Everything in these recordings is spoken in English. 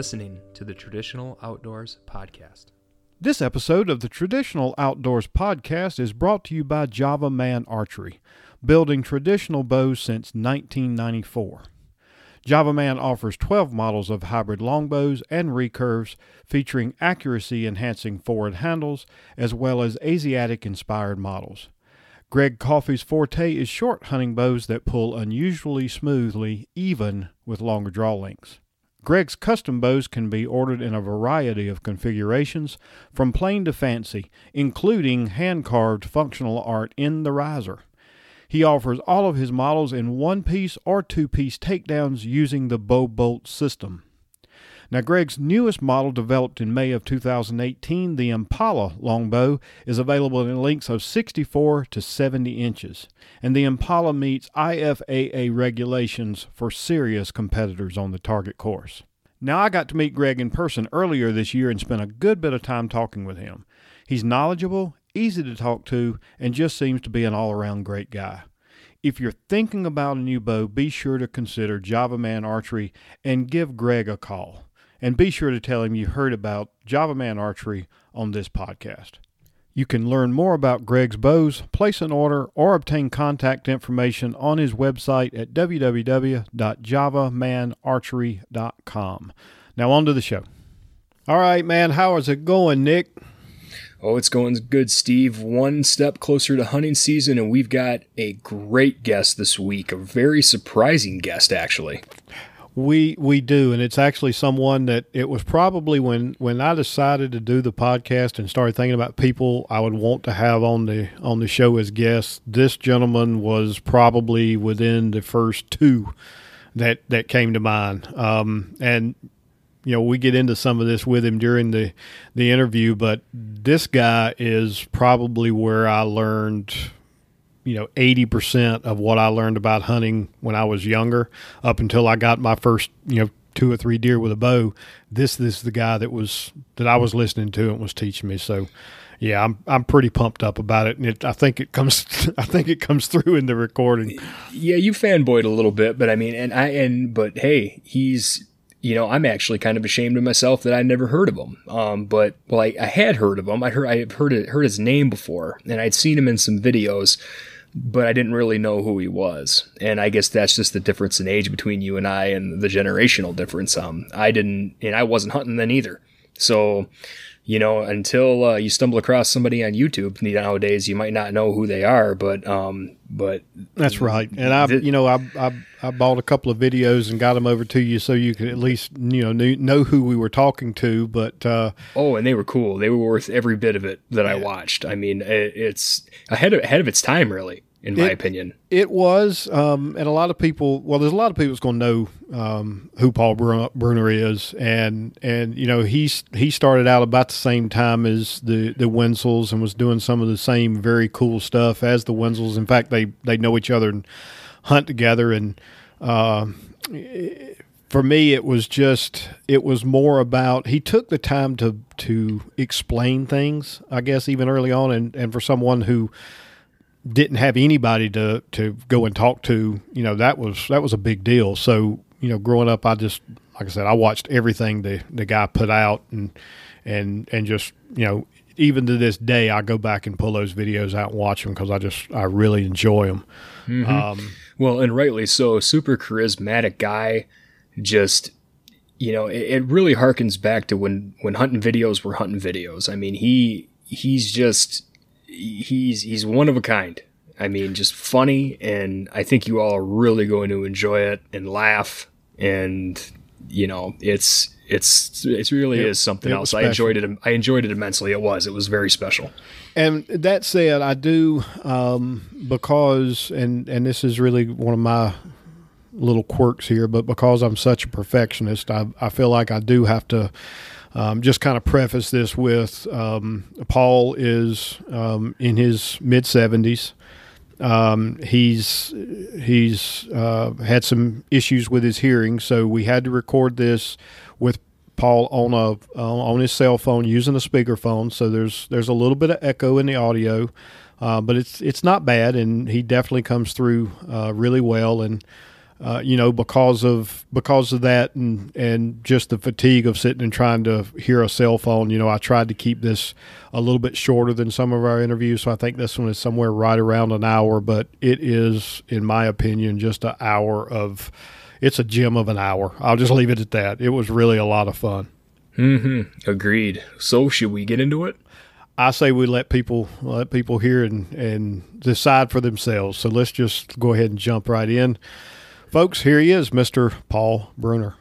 listening to the Traditional Outdoors Podcast. This episode of the Traditional Outdoors Podcast is brought to you by Java Man Archery, building traditional bows since 1994. Java Man offers 12 models of hybrid longbows and recurves featuring accuracy enhancing forward handles as well as Asiatic inspired models. Greg Coffey's forte is short hunting bows that pull unusually smoothly, even with longer draw lengths. Greg's custom bows can be ordered in a variety of configurations, from plain to fancy, including hand carved functional art in the riser. He offers all of his models in one piece or two piece takedowns using the bow bolt system. Now, Greg's newest model, developed in May of 2018, the Impala longbow, is available in lengths of 64 to 70 inches, and the Impala meets IFAA regulations for serious competitors on the target course. Now, I got to meet Greg in person earlier this year and spent a good bit of time talking with him. He's knowledgeable, easy to talk to, and just seems to be an all around great guy. If you're thinking about a new bow, be sure to consider Java Man Archery and give Greg a call. And be sure to tell him you heard about Java Man Archery on this podcast. You can learn more about Greg's bows, place an order, or obtain contact information on his website at www.javamanarchery.com. Now, on to the show. All right, man, how is it going, Nick? Oh, it's going good, Steve. One step closer to hunting season, and we've got a great guest this week. A very surprising guest, actually. We we do, and it's actually someone that it was probably when when I decided to do the podcast and started thinking about people I would want to have on the on the show as guests. This gentleman was probably within the first two that that came to mind, um, and you know we get into some of this with him during the the interview, but this guy is probably where I learned you know 80% of what I learned about hunting when I was younger up until I got my first you know two or three deer with a bow this, this is the guy that was that I was listening to and was teaching me so yeah I'm I'm pretty pumped up about it and it, I think it comes I think it comes through in the recording yeah you fanboyed a little bit but I mean and I and but hey he's you know, I'm actually kind of ashamed of myself that I never heard of him. Um, but well, I, I had heard of him. I heard I had heard it, heard his name before, and I'd seen him in some videos but I didn't really know who he was. And I guess that's just the difference in age between you and I and the generational difference. Um, I didn't, and I wasn't hunting then either. So, you know, until uh, you stumble across somebody on YouTube nowadays, you might not know who they are. But, um, but that's right. And I, th- you know, I, I, I bought a couple of videos and got them over to you so you could at least, you know, knew, know who we were talking to. But uh, oh, and they were cool. They were worth every bit of it that yeah. I watched. I mean, it, it's ahead of, ahead of its time, really in my it, opinion. It was, um, and a lot of people. Well, there's a lot of people that's going to know um, who Paul Brunner is, and and you know he's he started out about the same time as the the Wensels and was doing some of the same very cool stuff as the Wensels. In fact, they they know each other and hunt together. And uh, for me, it was just it was more about he took the time to to explain things. I guess even early on, and and for someone who didn't have anybody to to go and talk to, you know, that was that was a big deal. So, you know, growing up, I just like I said, I watched everything the the guy put out, and and and just you know, even to this day, I go back and pull those videos out and watch them because I just I really enjoy them. Mm-hmm. Um, well, and rightly so. Super charismatic guy, just you know, it, it really harkens back to when when hunting videos were hunting videos. I mean, he he's just he's he's one of a kind. I mean, just funny, and I think you all are really going to enjoy it and laugh. And you know, it's it's it really it, is something else. I enjoyed it. I enjoyed it immensely. It was. It was very special. And that said, I do um, because, and and this is really one of my little quirks here, but because I'm such a perfectionist, I I feel like I do have to um, just kind of preface this with um, Paul is um, in his mid 70s. Um, he's he's uh, had some issues with his hearing, so we had to record this with Paul on a uh, on his cell phone using a speakerphone. So there's there's a little bit of echo in the audio, uh, but it's it's not bad, and he definitely comes through uh, really well. And uh, you know, because of because of that, and and just the fatigue of sitting and trying to hear a cell phone. You know, I tried to keep this a little bit shorter than some of our interviews, so I think this one is somewhere right around an hour. But it is, in my opinion, just an hour of. It's a gem of an hour. I'll just leave it at that. It was really a lot of fun. Mm-hmm. Agreed. So, should we get into it? I say we let people let people hear and and decide for themselves. So let's just go ahead and jump right in. Folks, here he is, Mr. Paul Brunner.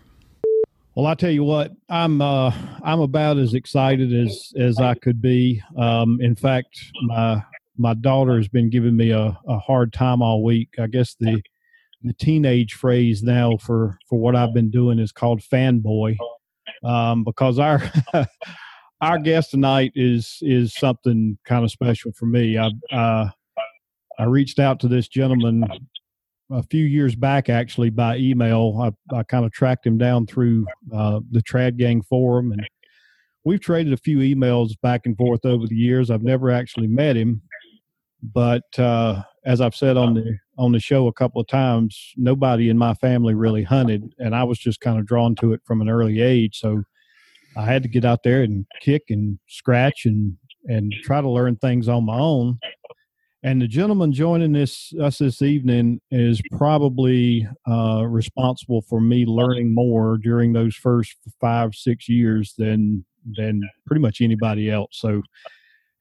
Well, I tell you what, I'm uh, I'm about as excited as as I could be. Um, in fact, my my daughter has been giving me a, a hard time all week. I guess the the teenage phrase now for for what I've been doing is called fanboy, um, because our our guest tonight is is something kind of special for me. I uh, I reached out to this gentleman a few years back, actually, by email. I, I kind of tracked him down through uh, the Trad Gang forum, and we've traded a few emails back and forth over the years. I've never actually met him, but uh, as I've said on the on the show a couple of times, nobody in my family really hunted, and I was just kind of drawn to it from an early age. So I had to get out there and kick and scratch and and try to learn things on my own. And the gentleman joining this us this evening is probably uh, responsible for me learning more during those first five six years than than pretty much anybody else. So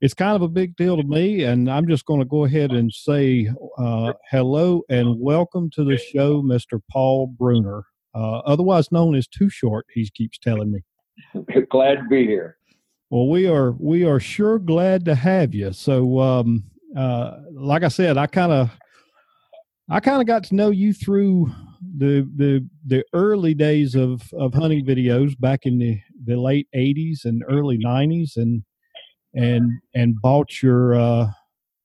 it's kind of a big deal to me, and I'm just going to go ahead and say uh, hello and welcome to the show, Mr. Paul Brunner, uh, otherwise known as Too Short. He keeps telling me. glad to be here. Well, we are we are sure glad to have you. So, um, uh, like I said, I kind of I kind of got to know you through the the the early days of of hunting videos back in the the late 80s and early 90s and and and bought your uh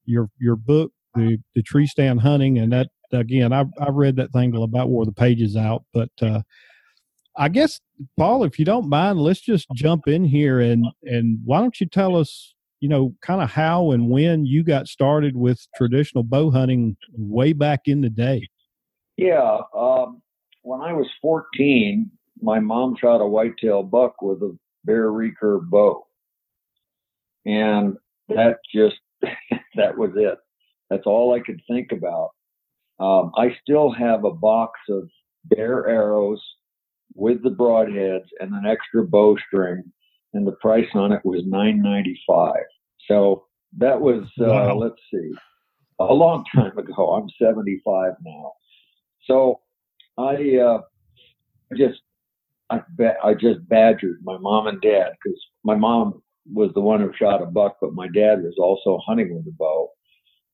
your your book the the tree stand hunting and that again I I read that thing till about wore the pages out but uh I guess Paul if you don't mind let's just jump in here and and why don't you tell us you know, kind of how and when you got started with traditional bow hunting way back in the day. Yeah. Um, when I was 14, my mom shot a whitetail buck with a Bear recurve bow. And that just, that was it. That's all I could think about. Um, I still have a box of Bear arrows with the broadheads and an extra bowstring and the price on it was nine ninety five. So that was uh, wow. let's see, a long time ago. I'm seventy five now. So I uh, just I I just badgered my mom and dad because my mom was the one who shot a buck, but my dad was also hunting with a bow,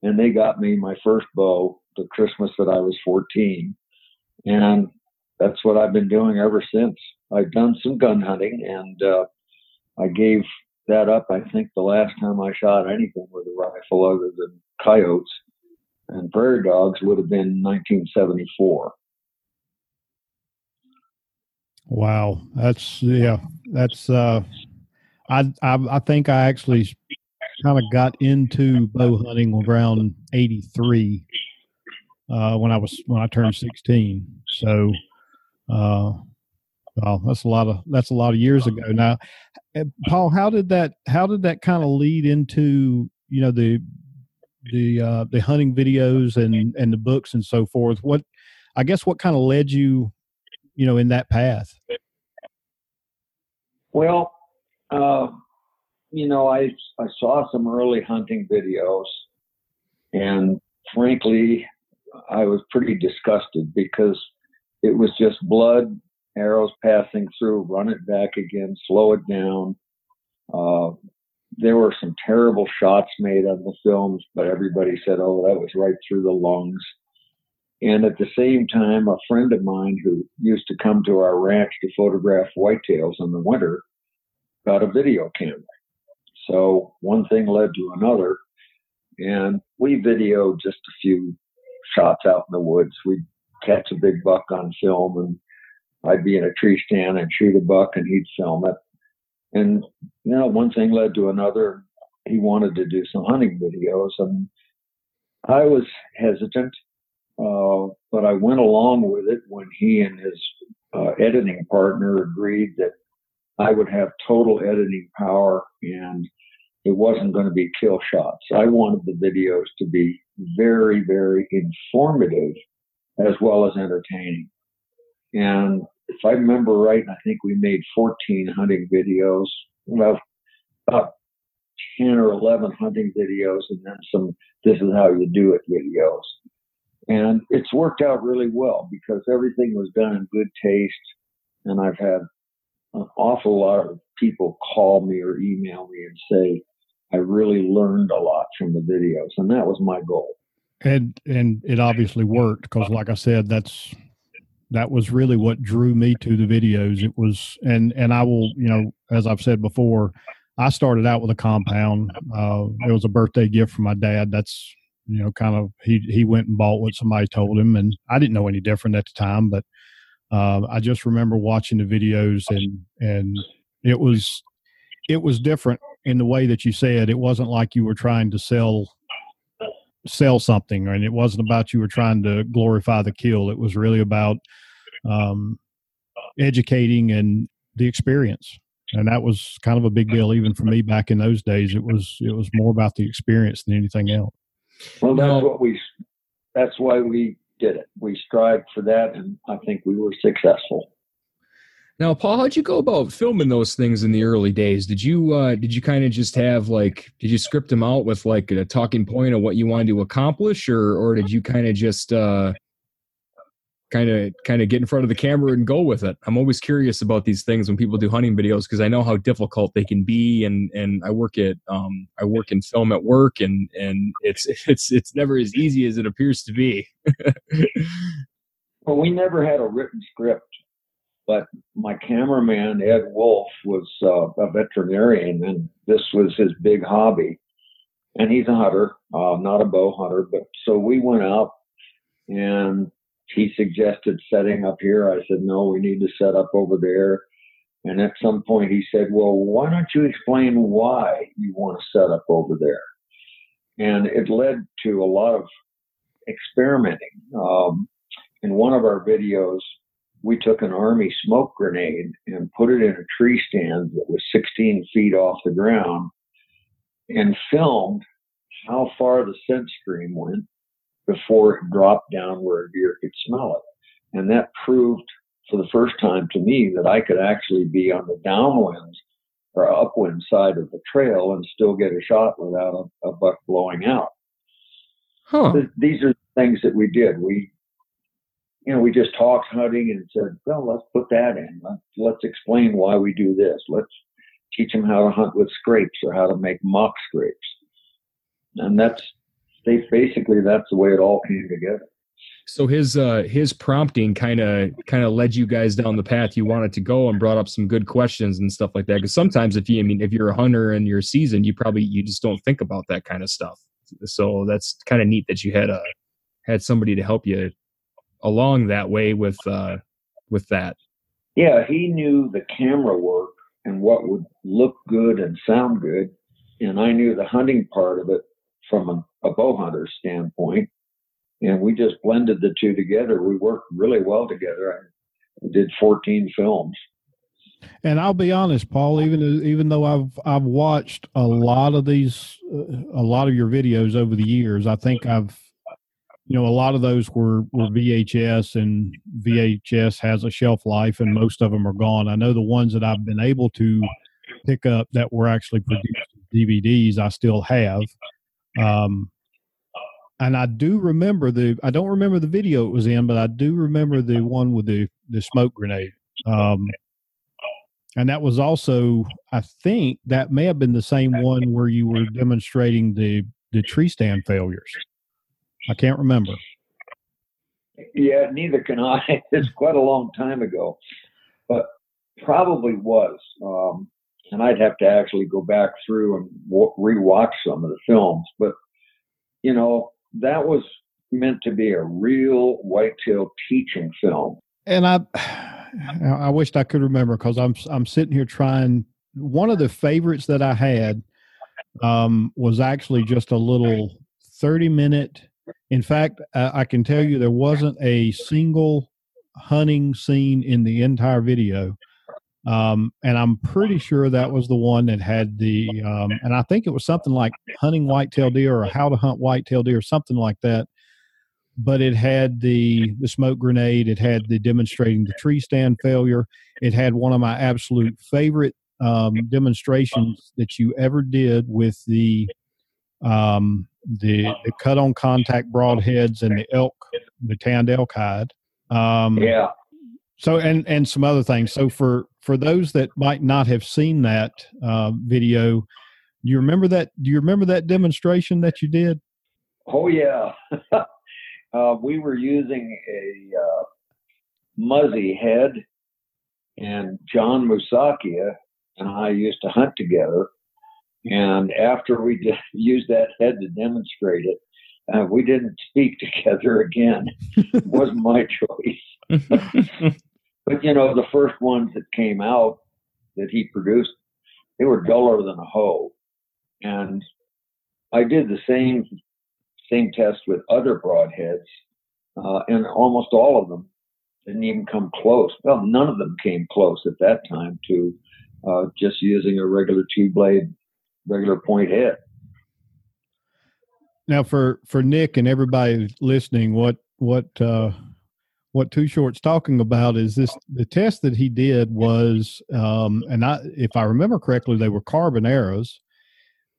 and they got me my first bow the Christmas that I was 14, and that's what I've been doing ever since. I've done some gun hunting, and uh, I gave that up. I think the last time I shot anything with a rifle other than coyotes and prairie dogs would have been 1974. Wow, that's yeah, that's uh, I I, I think I actually kind of got into bow hunting around 83 uh, when I was when I turned 16. So uh, well, that's a lot of that's a lot of years ago now. Eh, Paul, how did that how did that kind of lead into you know the the uh, the hunting videos and and the books and so forth? What I guess what kind of led you you know in that path? Well, uh, you know, I I saw some early hunting videos, and frankly, I was pretty disgusted because it was just blood arrows passing through, run it back again, slow it down. Uh, there were some terrible shots made on the films, but everybody said, oh, that was right through the lungs. And at the same time, a friend of mine who used to come to our ranch to photograph whitetails in the winter got a video camera. So one thing led to another. And we videoed just a few shots out in the woods. We'd catch a big buck on film and I'd be in a tree stand and shoot a buck and he'd film it. And, you know, one thing led to another. He wanted to do some hunting videos and I was hesitant, uh, but I went along with it when he and his uh, editing partner agreed that I would have total editing power and it wasn't going to be kill shots. I wanted the videos to be very, very informative as well as entertaining. And if I remember right, I think we made 14 hunting videos, well, about 10 or 11 hunting videos, and then some this is how you do it videos. And it's worked out really well because everything was done in good taste. And I've had an awful lot of people call me or email me and say, I really learned a lot from the videos. And that was my goal. And and it obviously worked because uh, like I said, that's that was really what drew me to the videos. It was and and I will, you know, as I've said before, I started out with a compound. Uh, it was a birthday gift from my dad. That's you know, kind of he he went and bought what somebody told him, and I didn't know any different at the time, but uh, I just remember watching the videos and and it was it was different in the way that you said. It wasn't like you were trying to sell sell something, and it wasn't about you were trying to glorify the kill. It was really about um, educating and the experience and that was kind of a big deal even for me back in those days it was it was more about the experience than anything else well, that's what we. That's why we did it. We strived for that, and I think we were successful. Now, Paul, how'd you go about filming those things in the early days? Did you uh, did you kind of just have like did you script them out with like a talking point of what you wanted to accomplish, or or did you kind of just kind of kind of get in front of the camera and go with it. I'm always curious about these things when people do hunting videos because I know how difficult they can be and and I work at um I work in film at work and and it's it's it's never as easy as it appears to be. well, we never had a written script, but my cameraman Ed Wolf was uh, a veterinarian and this was his big hobby. And he's a hunter, uh, not a bow hunter, but so we went out and he suggested setting up here. I said, no, we need to set up over there. And at some point he said, well, why don't you explain why you want to set up over there? And it led to a lot of experimenting. Um, in one of our videos, we took an army smoke grenade and put it in a tree stand that was 16 feet off the ground and filmed how far the scent stream went before it dropped down where a deer could smell it. And that proved for the first time to me that I could actually be on the downwind or upwind side of the trail and still get a shot without a, a buck blowing out. Huh. These are things that we did. We, you know, we just talked hunting and said, well, let's put that in. Let's, let's explain why we do this. Let's teach them how to hunt with scrapes or how to make mock scrapes. And that's they basically that's the way it all came together. So his uh, his prompting kind of kind of led you guys down the path you wanted to go and brought up some good questions and stuff like that. Because sometimes if you I mean if you're a hunter and you're seasoned, you probably you just don't think about that kind of stuff. So that's kind of neat that you had a had somebody to help you along that way with uh, with that. Yeah, he knew the camera work and what would look good and sound good, and I knew the hunting part of it from a a bow hunter standpoint. And we just blended the two together. We worked really well together. I did 14 films. And I'll be honest, Paul. Even even though I've I've watched a lot of these, uh, a lot of your videos over the years, I think I've, you know, a lot of those were were VHS, and VHS has a shelf life, and most of them are gone. I know the ones that I've been able to pick up that were actually produced DVDs, I still have. Um, and I do remember the I don't remember the video it was in, but I do remember the one with the the smoke grenade. Um, and that was also I think that may have been the same one where you were demonstrating the the tree stand failures. I can't remember. Yeah, neither can I. It's quite a long time ago, but probably was. Um, and I'd have to actually go back through and w- rewatch some of the films. But you know, that was meant to be a real whitetail teaching film. And I, I wished I could remember because I'm I'm sitting here trying. One of the favorites that I had um, was actually just a little 30 minute In fact, uh, I can tell you there wasn't a single hunting scene in the entire video. Um, and I'm pretty sure that was the one that had the, um, and I think it was something like hunting whitetail deer or how to hunt whitetail deer, something like that. But it had the the smoke grenade. It had the demonstrating the tree stand failure. It had one of my absolute favorite um, demonstrations that you ever did with the um, the the cut on contact broadheads and the elk, the tanned elk hide. Um, Yeah. so and and some other things. So for for those that might not have seen that uh, video, do you remember that? Do you remember that demonstration that you did? Oh yeah. uh, we were using a uh, Muzzy head, and John Musakia and I used to hunt together. And after we did, used that head to demonstrate it, uh, we didn't speak together again. it wasn't my choice. But you know, the first ones that came out that he produced, they were duller than a hoe. And I did the same same test with other broadheads, uh, and almost all of them didn't even come close. Well, none of them came close at that time to uh, just using a regular two blade, regular point head. Now for for Nick and everybody listening, what what uh, what Two Shorts talking about is this: the test that he did was, um, and I, if I remember correctly, they were carbon arrows,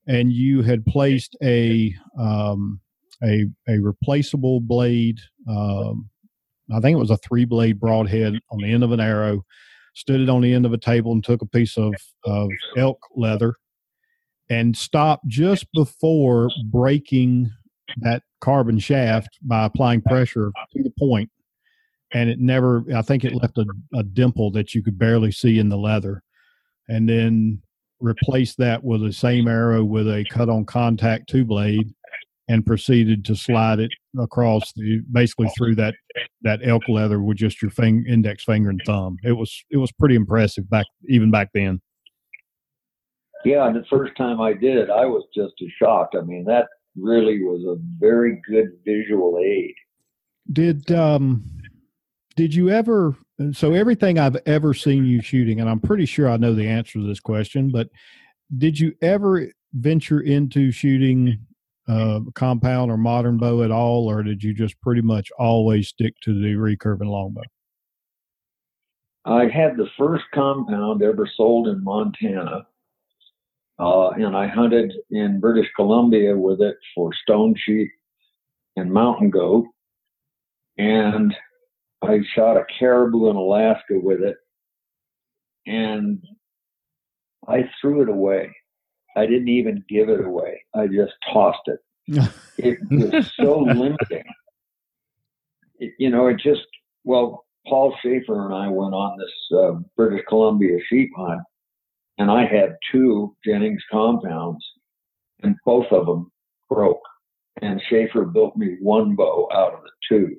and you had placed a um, a a replaceable blade. Um, I think it was a three blade broadhead on the end of an arrow. Stood it on the end of a table and took a piece of of elk leather and stop just before breaking that carbon shaft by applying pressure to the point. And it never i think it left a, a dimple that you could barely see in the leather. And then replaced that with the same arrow with a cut on contact two blade and proceeded to slide it across the basically through that that elk leather with just your fing, index finger and thumb. It was it was pretty impressive back even back then Yeah, and the first time I did it, I was just as shocked. I mean, that really was a very good visual aid. Did um did you ever so everything I've ever seen you shooting and I'm pretty sure I know the answer to this question, but did you ever venture into shooting uh compound or modern bow at all or did you just pretty much always stick to the recurve and longbow? I had the first compound ever sold in Montana, uh, and I hunted in British Columbia with it for stone sheep and mountain goat, and I shot a caribou in Alaska with it, and I threw it away. I didn't even give it away. I just tossed it. It was so limiting. It, you know, it just well, Paul Schafer and I went on this uh, British Columbia sheep hunt, and I had two Jennings compounds, and both of them broke. And Schafer built me one bow out of the two,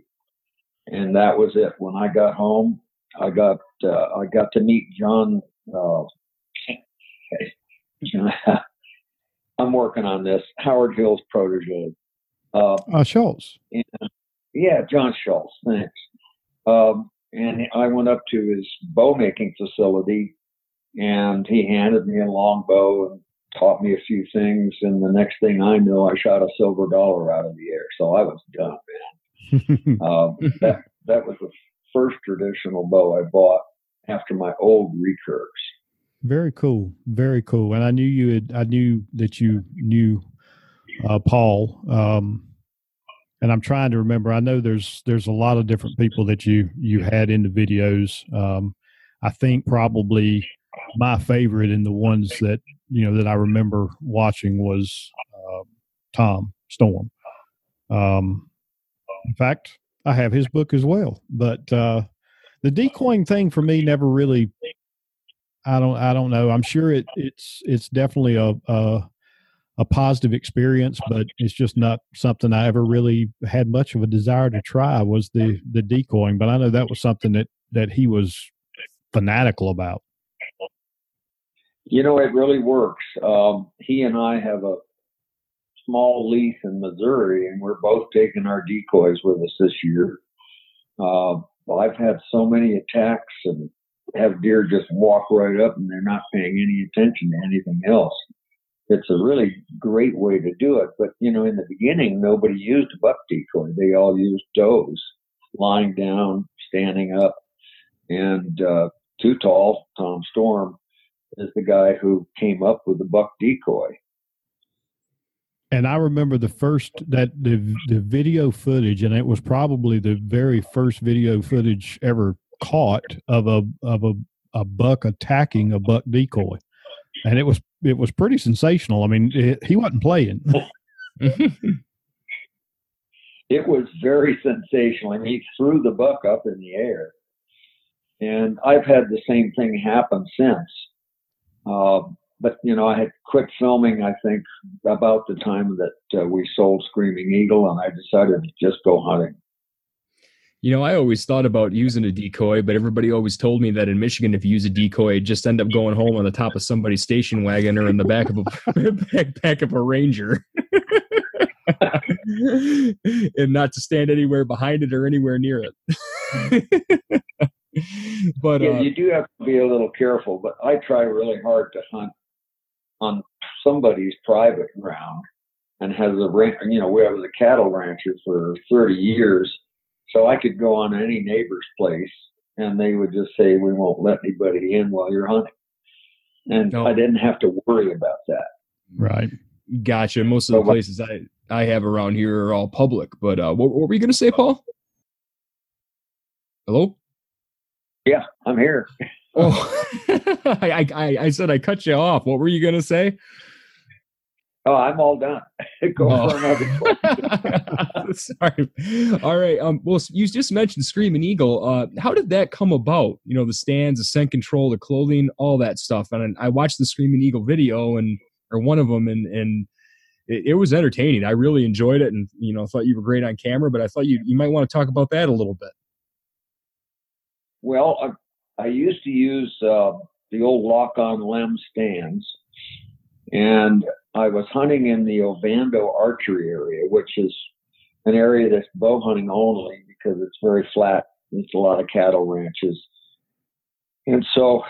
and that was it. When I got home, I got uh, I got to meet John. Uh, I'm working on this. Howard Hill's protege. Uh, Uh Schulz. yeah, John Schulz. Thanks. Um, and I went up to his bow making facility, and he handed me a longbow and taught me a few things. And the next thing I know, I shot a silver dollar out of the air. So I was done, man. Um, that that was the first traditional bow I bought after my old recurves. Very cool. Very cool. And I knew you had I knew that you knew uh Paul. Um and I'm trying to remember. I know there's there's a lot of different people that you you had in the videos. Um I think probably my favorite and the ones that you know that I remember watching was uh, Tom Storm. Um in fact, I have his book as well. But uh the decoying thing for me never really I don't I don't know. I'm sure it it's it's definitely a a, a positive experience, but it's just not something I ever really had much of a desire to try was the the decoying. But I know that was something that that he was fanatical about. You know, it really works. Um, he and I have a small lease in Missouri, and we're both taking our decoys with us this year. Uh, I've had so many attacks and have deer just walk right up and they're not paying any attention to anything else. It's a really great way to do it. But, you know, in the beginning, nobody used buck decoy. They all used does, lying down, standing up. And uh, Too Tall, Tom Storm, is the guy who came up with the buck decoy. And I remember the first that the the video footage, and it was probably the very first video footage ever caught of a of a, a buck attacking a buck decoy, and it was it was pretty sensational. I mean, it, he wasn't playing. it was very sensational. Mean, he threw the buck up in the air, and I've had the same thing happen since. Uh, but you know, I had quit filming. I think about the time that uh, we sold Screaming Eagle, and I decided to just go hunting. You know, I always thought about using a decoy, but everybody always told me that in Michigan, if you use a decoy, just end up going home on the top of somebody's station wagon or in the back of a back, back of a Ranger, and not to stand anywhere behind it or anywhere near it. but yeah, uh, you do have to be a little careful. But I try really hard to hunt on somebody's private ground and has a ranch. You know, we have a cattle rancher for 30 years, so I could go on any neighbor's place and they would just say, "We won't let anybody in while you're hunting," and no. I didn't have to worry about that. Right. Gotcha. Most of the places I I have around here are all public. But uh, what, what were you going to say, Paul? Hello. Yeah, I'm here. Oh, I, I, I said I cut you off. What were you going to say? Oh, I'm all done. Go oh. for another. Sorry. All right. Um. Well, you just mentioned Screaming Eagle. Uh, how did that come about? You know, the stands, the scent control, the clothing, all that stuff. And I watched the Screaming Eagle video, and or one of them, and and it, it was entertaining. I really enjoyed it, and you know, thought you were great on camera. But I thought you you might want to talk about that a little bit. Well, I I used to use uh, the old lock-on limb stands, and I was hunting in the Ovando archery area, which is an area that's bow hunting only because it's very flat. It's a lot of cattle ranches, and so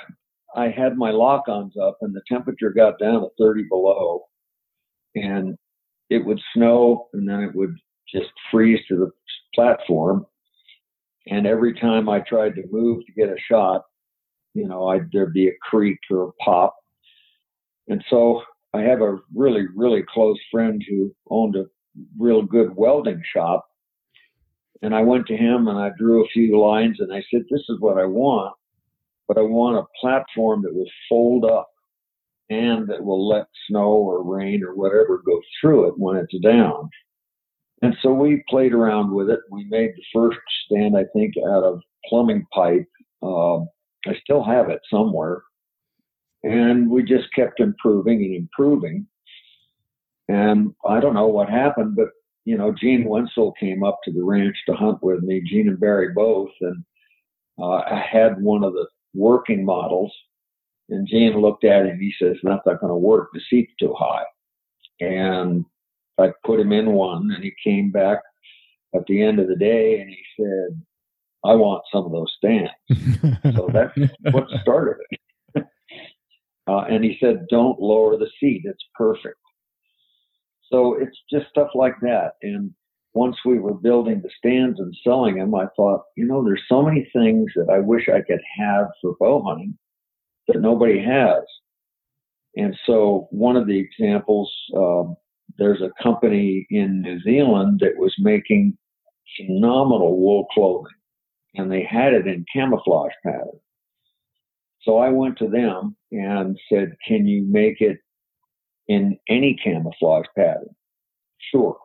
I had my lock-ons up, and the temperature got down to 30 below, and it would snow, and then it would just freeze to the platform and every time I tried to move to get a shot, you know, I'd, there'd be a creak or a pop. And so I have a really, really close friend who owned a real good welding shop. And I went to him and I drew a few lines and I said, This is what I want, but I want a platform that will fold up and that will let snow or rain or whatever go through it when it's down. And so we played around with it. We made the first stand, I think, out of plumbing pipe. Uh, I still have it somewhere. And we just kept improving and improving. And I don't know what happened, but you know, Gene Wensel came up to the ranch to hunt with me, Gene and Barry both, and uh, I had one of the working models. And Gene looked at it and he says, "That's not going to work. The seat's too high." And I put him in one, and he came back at the end of the day and he said, "I want some of those stands." so that's what started it. uh, and he said, "Don't lower the seat; it's perfect." So it's just stuff like that. And once we were building the stands and selling them, I thought, you know, there's so many things that I wish I could have for bow hunting that nobody has. And so one of the examples um, there's a company in New Zealand that was making phenomenal wool clothing and they had it in camouflage pattern. So I went to them and said, Can you make it in any camouflage pattern? Sure.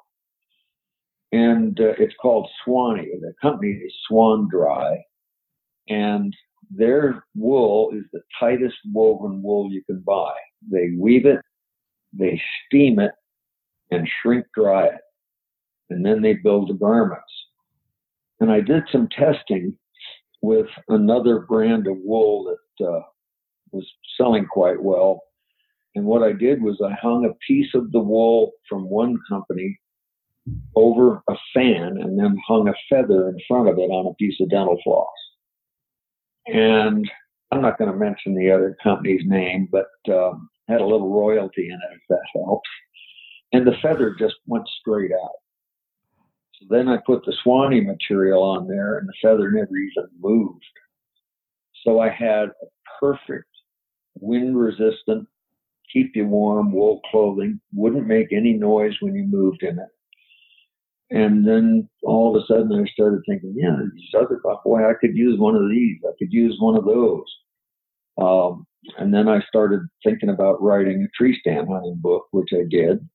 And uh, it's called Swanee. The company is Swanndri. And their wool is the tightest woven wool you can buy. They weave it, they steam it, and shrink dry it. And then they build the garments. And I did some testing with another brand of wool that uh, was selling quite well. And what I did was I hung a piece of the wool from one company over a fan and then hung a feather in front of it on a piece of dental floss. And I'm not going to mention the other company's name, but um, had a little royalty in it if that helps. And the feather just went straight out. So then I put the Swanee material on there, and the feather never even moved. So I had a perfect wind resistant, keep you warm wool clothing, wouldn't make any noise when you moved in it. And then all of a sudden I started thinking, yeah, these other, boy, I could use one of these. I could use one of those. Um, and then I started thinking about writing a tree stand hunting book, which I did.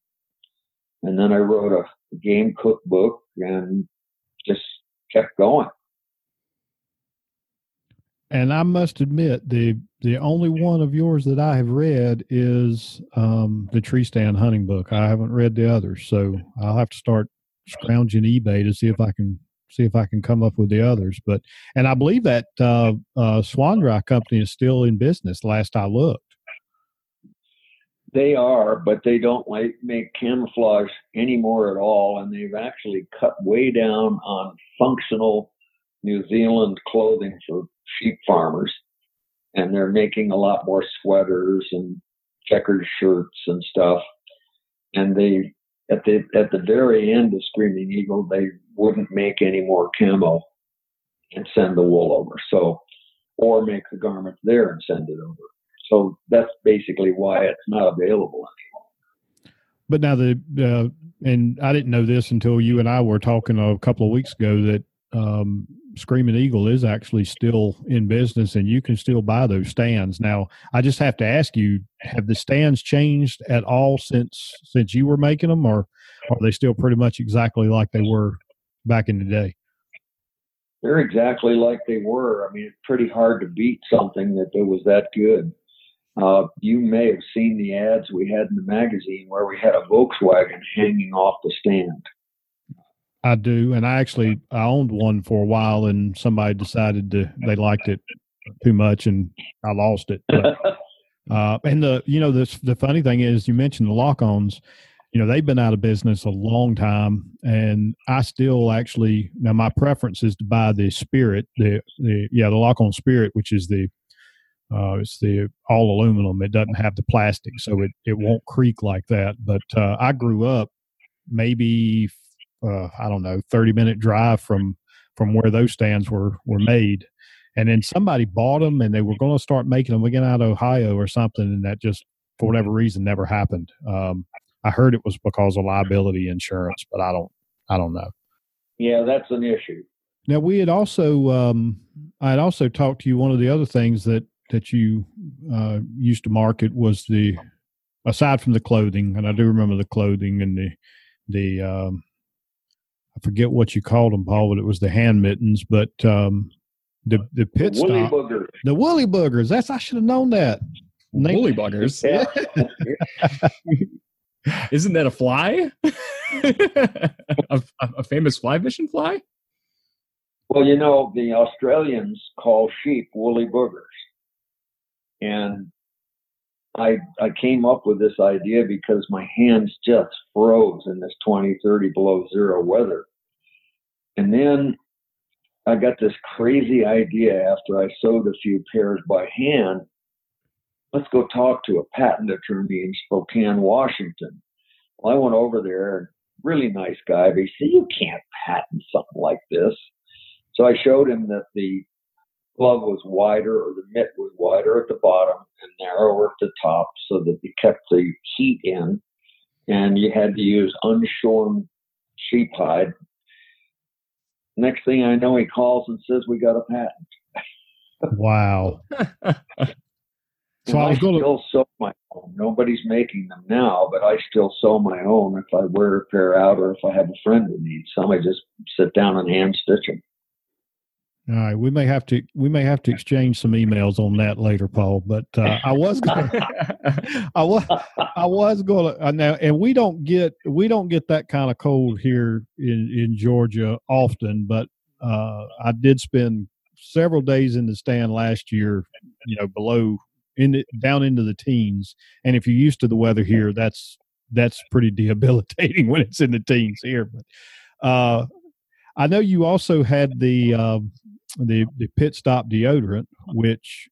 And then I wrote a game cookbook and just kept going. And I must admit, the the only one of yours that I have read is um, the tree stand hunting book. I haven't read the others, so I'll have to start scrounging eBay to see if I can see if I can come up with the others. But and I believe that uh, uh, Swanndri Company is still in business. Last I looked, they are, but they don't like make camouflage anymore at all, and they've actually cut way down on functional New Zealand clothing for sheep farmers, and they're making a lot more sweaters and checkered shirts and stuff. And they at the at the very end of Screaming Eagle, they wouldn't make any more camo and send the wool over. So, or make the garment there and send it over. So that's basically why it's not available anymore. But now the uh, and I didn't know this until you and I were talking a couple of weeks ago that um, Screaming Eagle is actually still in business and you can still buy those stands. Now, I just have to ask you, have the stands changed at all since since you were making them or are they still pretty much exactly like they were back in the day? They're exactly like they were. I mean, it's pretty hard to beat something that was that good. Uh, you may have seen the ads we had in the magazine where we had a Volkswagen hanging off the stand. I do, and I actually I owned one for a while, and somebody decided to they liked it too much, and I lost it. But, uh, and the you know the the funny thing is, you mentioned the lock-ons. You know they've been out of business a long time, and I still actually now my preference is to buy the Spirit, the the yeah the lock-on Spirit, which is the uh, it's the all aluminum. It doesn't have the plastic, so it it won't creak like that. But uh, I grew up maybe uh, I don't know, 30 minute drive from from where those stands were were made. And then somebody bought them and they were going to start making them again out of Ohio or something. And that just, for whatever reason, never happened. Um, I heard it was because of liability insurance, but I don't, I don't know. Yeah, that's an issue. Now we had also, um, I had also talked to you. One of the other things that that you uh, used to market was the, aside from the clothing, and I do remember the clothing and the the um, I forget what you called them, Paul, but it was the hand mittens. But um, the the pit the woolly stop, boogers. the woolly boogers. That's I should have known that. Name- Woolly buggers. Yeah. Isn't that a fly? a, a, a famous fly fishing fly? well, you know, the Australians call sheep woolly boogers. And I I came up with this idea because my hands just froze in this 20, 30 below zero weather. And then I got this crazy idea after I sewed a few pairs by hand. Let's go talk to a patent attorney in Spokane, Washington. Well, I went over there, and really nice guy, but he said, You can't patent something like this. So I showed him that the glove was wider or the mitt was wider at the bottom and narrower at the top so that it kept the heat in. And you had to use unshorn sheep hide. Next thing I know, he calls and says, We got a patent. Wow. So And I was going to. still sew my own. Nobody's making them now, but I still sew my own if I wear a pair out or if I have a friend who needs some. I just sit down and hand stitch them. All right, we may have to we may have to exchange some emails on that later, Paul. But uh, I was going I was I was going to now, and we don't get we don't get that kind of cold here in in Georgia often. But uh, I did spend several days in the stand last year, you know, below in the, down into the teens. And if you're used to the weather here, that's that's pretty debilitating when it's in the teens here. But uh, I know you also had the uh, the the pit stop deodorant, which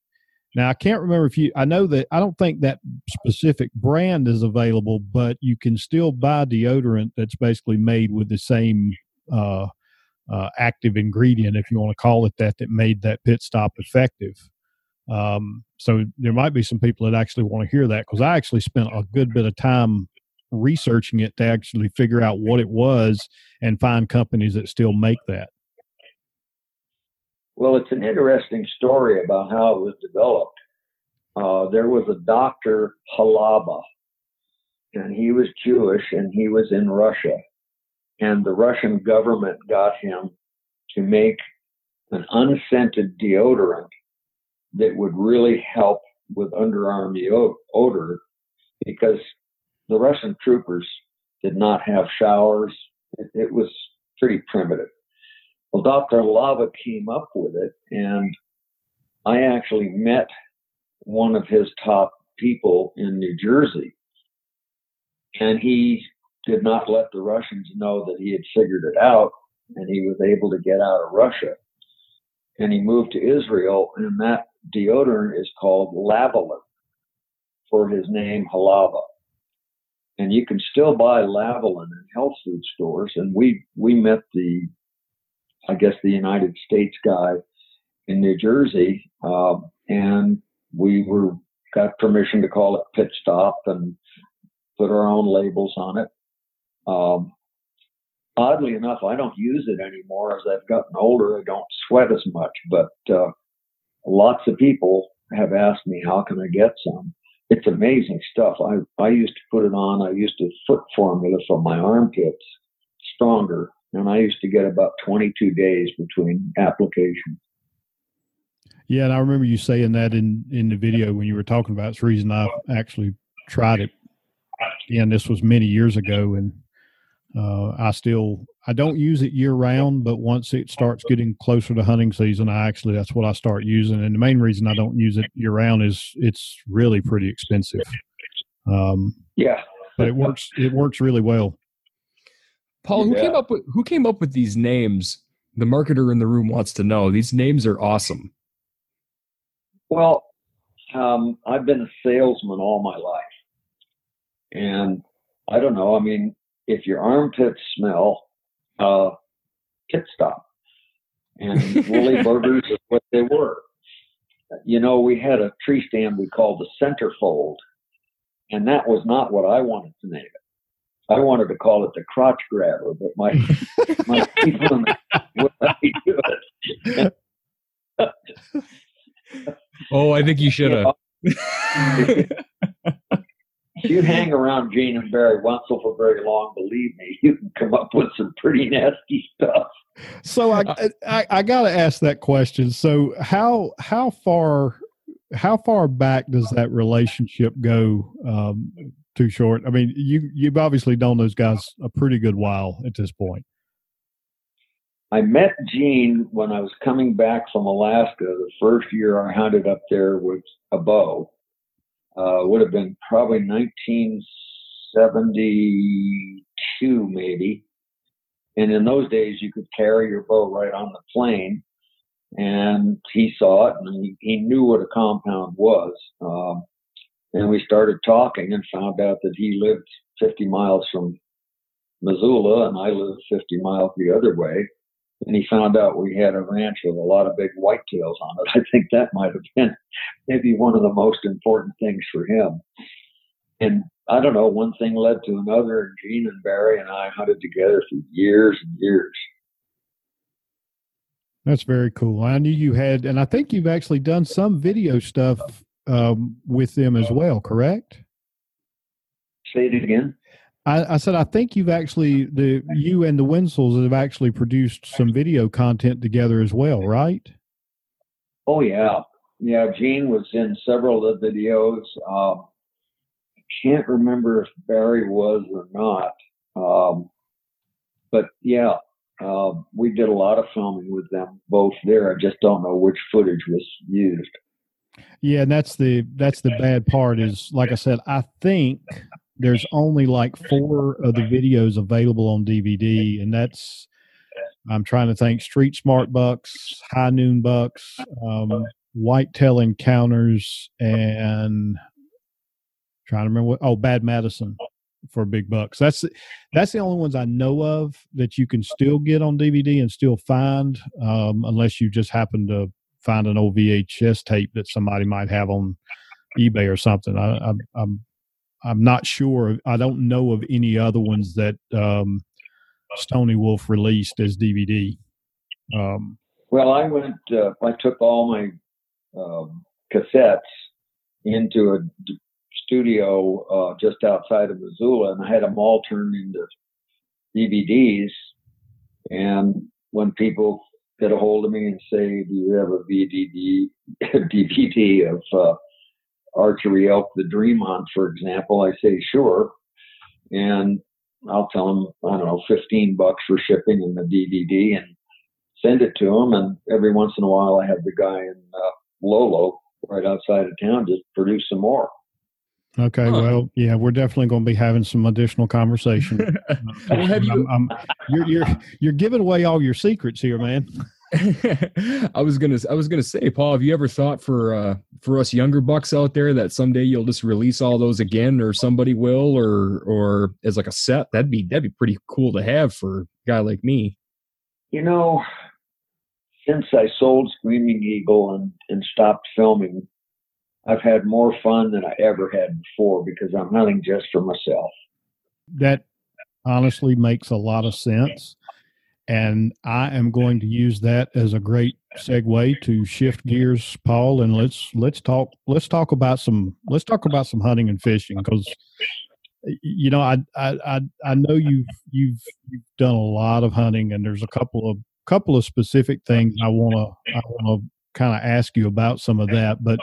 now I can't remember if you. I know that I don't think that specific brand is available, but you can still buy deodorant that's basically made with the same uh, uh, active ingredient, if you want to call it that, that made that pit stop effective. Um, so there might be some people that actually want to hear that because I actually spent a good bit of time researching it to actually figure out what it was and find companies that still make that. Well, it's an interesting story about how it was developed. Uh, there was a doctor, Halaba, and he was Jewish and he was in Russia. And the Russian government got him to make an unscented deodorant that would really help with underarm odor because the Russian troopers did not have showers. It, it was pretty primitive. Well, Dr. Lava came up with it, and I actually met one of his top people in New Jersey. And he did not let the Russians know that he had figured it out, and he was able to get out of Russia. And he moved to Israel, and that deodorant is called Lavilin for his name Halava and you can still buy Lavilin in health food stores. And we we met the, I guess the United States guy in New Jersey, uh, and we were got permission to call it Pit Stop and put our own labels on it. Um, oddly enough, I don't use it anymore as I've gotten older. I don't sweat as much, but uh, lots of people have asked me how can I get some it's amazing stuff. I, I used to put it on. I used to foot formula for my armpits stronger, and I used to get about 22 days between applications. Yeah, and I remember you saying that in in the video when you were talking about. It's the reason I actually tried it. And this was many years ago, and uh, I still I don't use it year round, but once it starts getting closer to hunting season, I actually that's what I start using. And the main reason I don't use it year round is it's really pretty expensive. Um, yeah, but it works. It works really well. Paul, who yeah. came up with who came up with these names? The marketer in the room wants to know. These names are awesome. Well, um, I've been a salesman all my life, and I don't know. I mean, if your armpits smell, uh, pit stop. And woolly burgers is what they were. You know, we had a tree stand we called the centerfold, and that was not what I wanted to name it. I wanted to call it the crotch grabber, but my my people would let me do it. oh, I think you should have. if you hang around Gene and Barry Wensel for very long, believe me, you can come up with some pretty nasty stuff. So I I, I got to ask that question. So how how far how far back does that relationship go? Um, too short. I mean, you you've obviously known those guys a pretty good while at this point. I met Gene when I was coming back from Alaska. The first year I hunted up there with a bow uh, would have been probably 1972, maybe. And in those days, you could carry your bow right on the plane. And he saw it and he, he knew what a compound was. Um, and we started talking and found out that he lived 50 miles from Missoula and I lived 50 miles the other way and he found out we had a ranch with a lot of big whitetails on it. I think that might have been maybe one of the most important things for him. And I don't know, one thing led to another, and Gene and Barry and I hunted together for years and years. That's very cool. I knew you had, and I think you've actually done some video stuff um, with them as well, correct? Say it again. I, I, said I think you've actually the you and the Wensels have actually produced some video content together as well, right? Oh yeah, yeah. Gene was in several of the videos. Um, I can't remember if Barry was or not, um, but yeah, uh, we did a lot of filming with them both there. I just don't know which footage was used. Yeah, and that's the that's the bad part is like I said, I think there's only like four of the videos available on DVD, and that's I'm trying to think Street Smart Bucks, High Noon Bucks, um, Whitetail Encounters, and trying to remember what oh Bad Medicine for big bucks. That's that's the only ones I know of that you can still get on DVD and still find, um, unless you just happen to find an old VHS tape that somebody might have on eBay or something. I, I'm I'm not sure. I don't know of any other ones that um, Stoney-Wolf released as DVD. Um, well, I went. Uh, I took all my um, cassettes into a d- studio uh, just outside of Missoula, and I had them all turned into DVDs. And when people get a hold of me and say, "Do you have a VDD DVD of uh, archery elk, the Dream Hunt, for example?" I say, "Sure," and I'll tell them, I don't know, 15 bucks for shipping and the DVD, and send it to them. And every once in a while, I have the guy in uh, Lolo right outside of town just produce some more. Okay, huh. well, yeah, we're definitely going to be having some additional conversation. well, have you? I'm, I'm, you're you're you're giving away all your secrets here, man. I was gonna I was gonna say, Paul, have you ever thought for uh, for us younger bucks out there that someday you'll just release all those again, or somebody will, or or as like a set? That'd be that'd be pretty cool to have for a guy like me. You know, since I sold Screaming Eagle and and stopped filming, I've had more fun than I ever had before because I'm hunting just for myself. That honestly makes a lot of sense. And I am going to use that as a great segue to shift gears, Paul, and let's let's talk let's talk about some let's talk about some hunting and fishing because you know I I I know you've you've you've done a lot of hunting and there's a couple of couple of specific things I want to I want to kind of ask you about some of that, but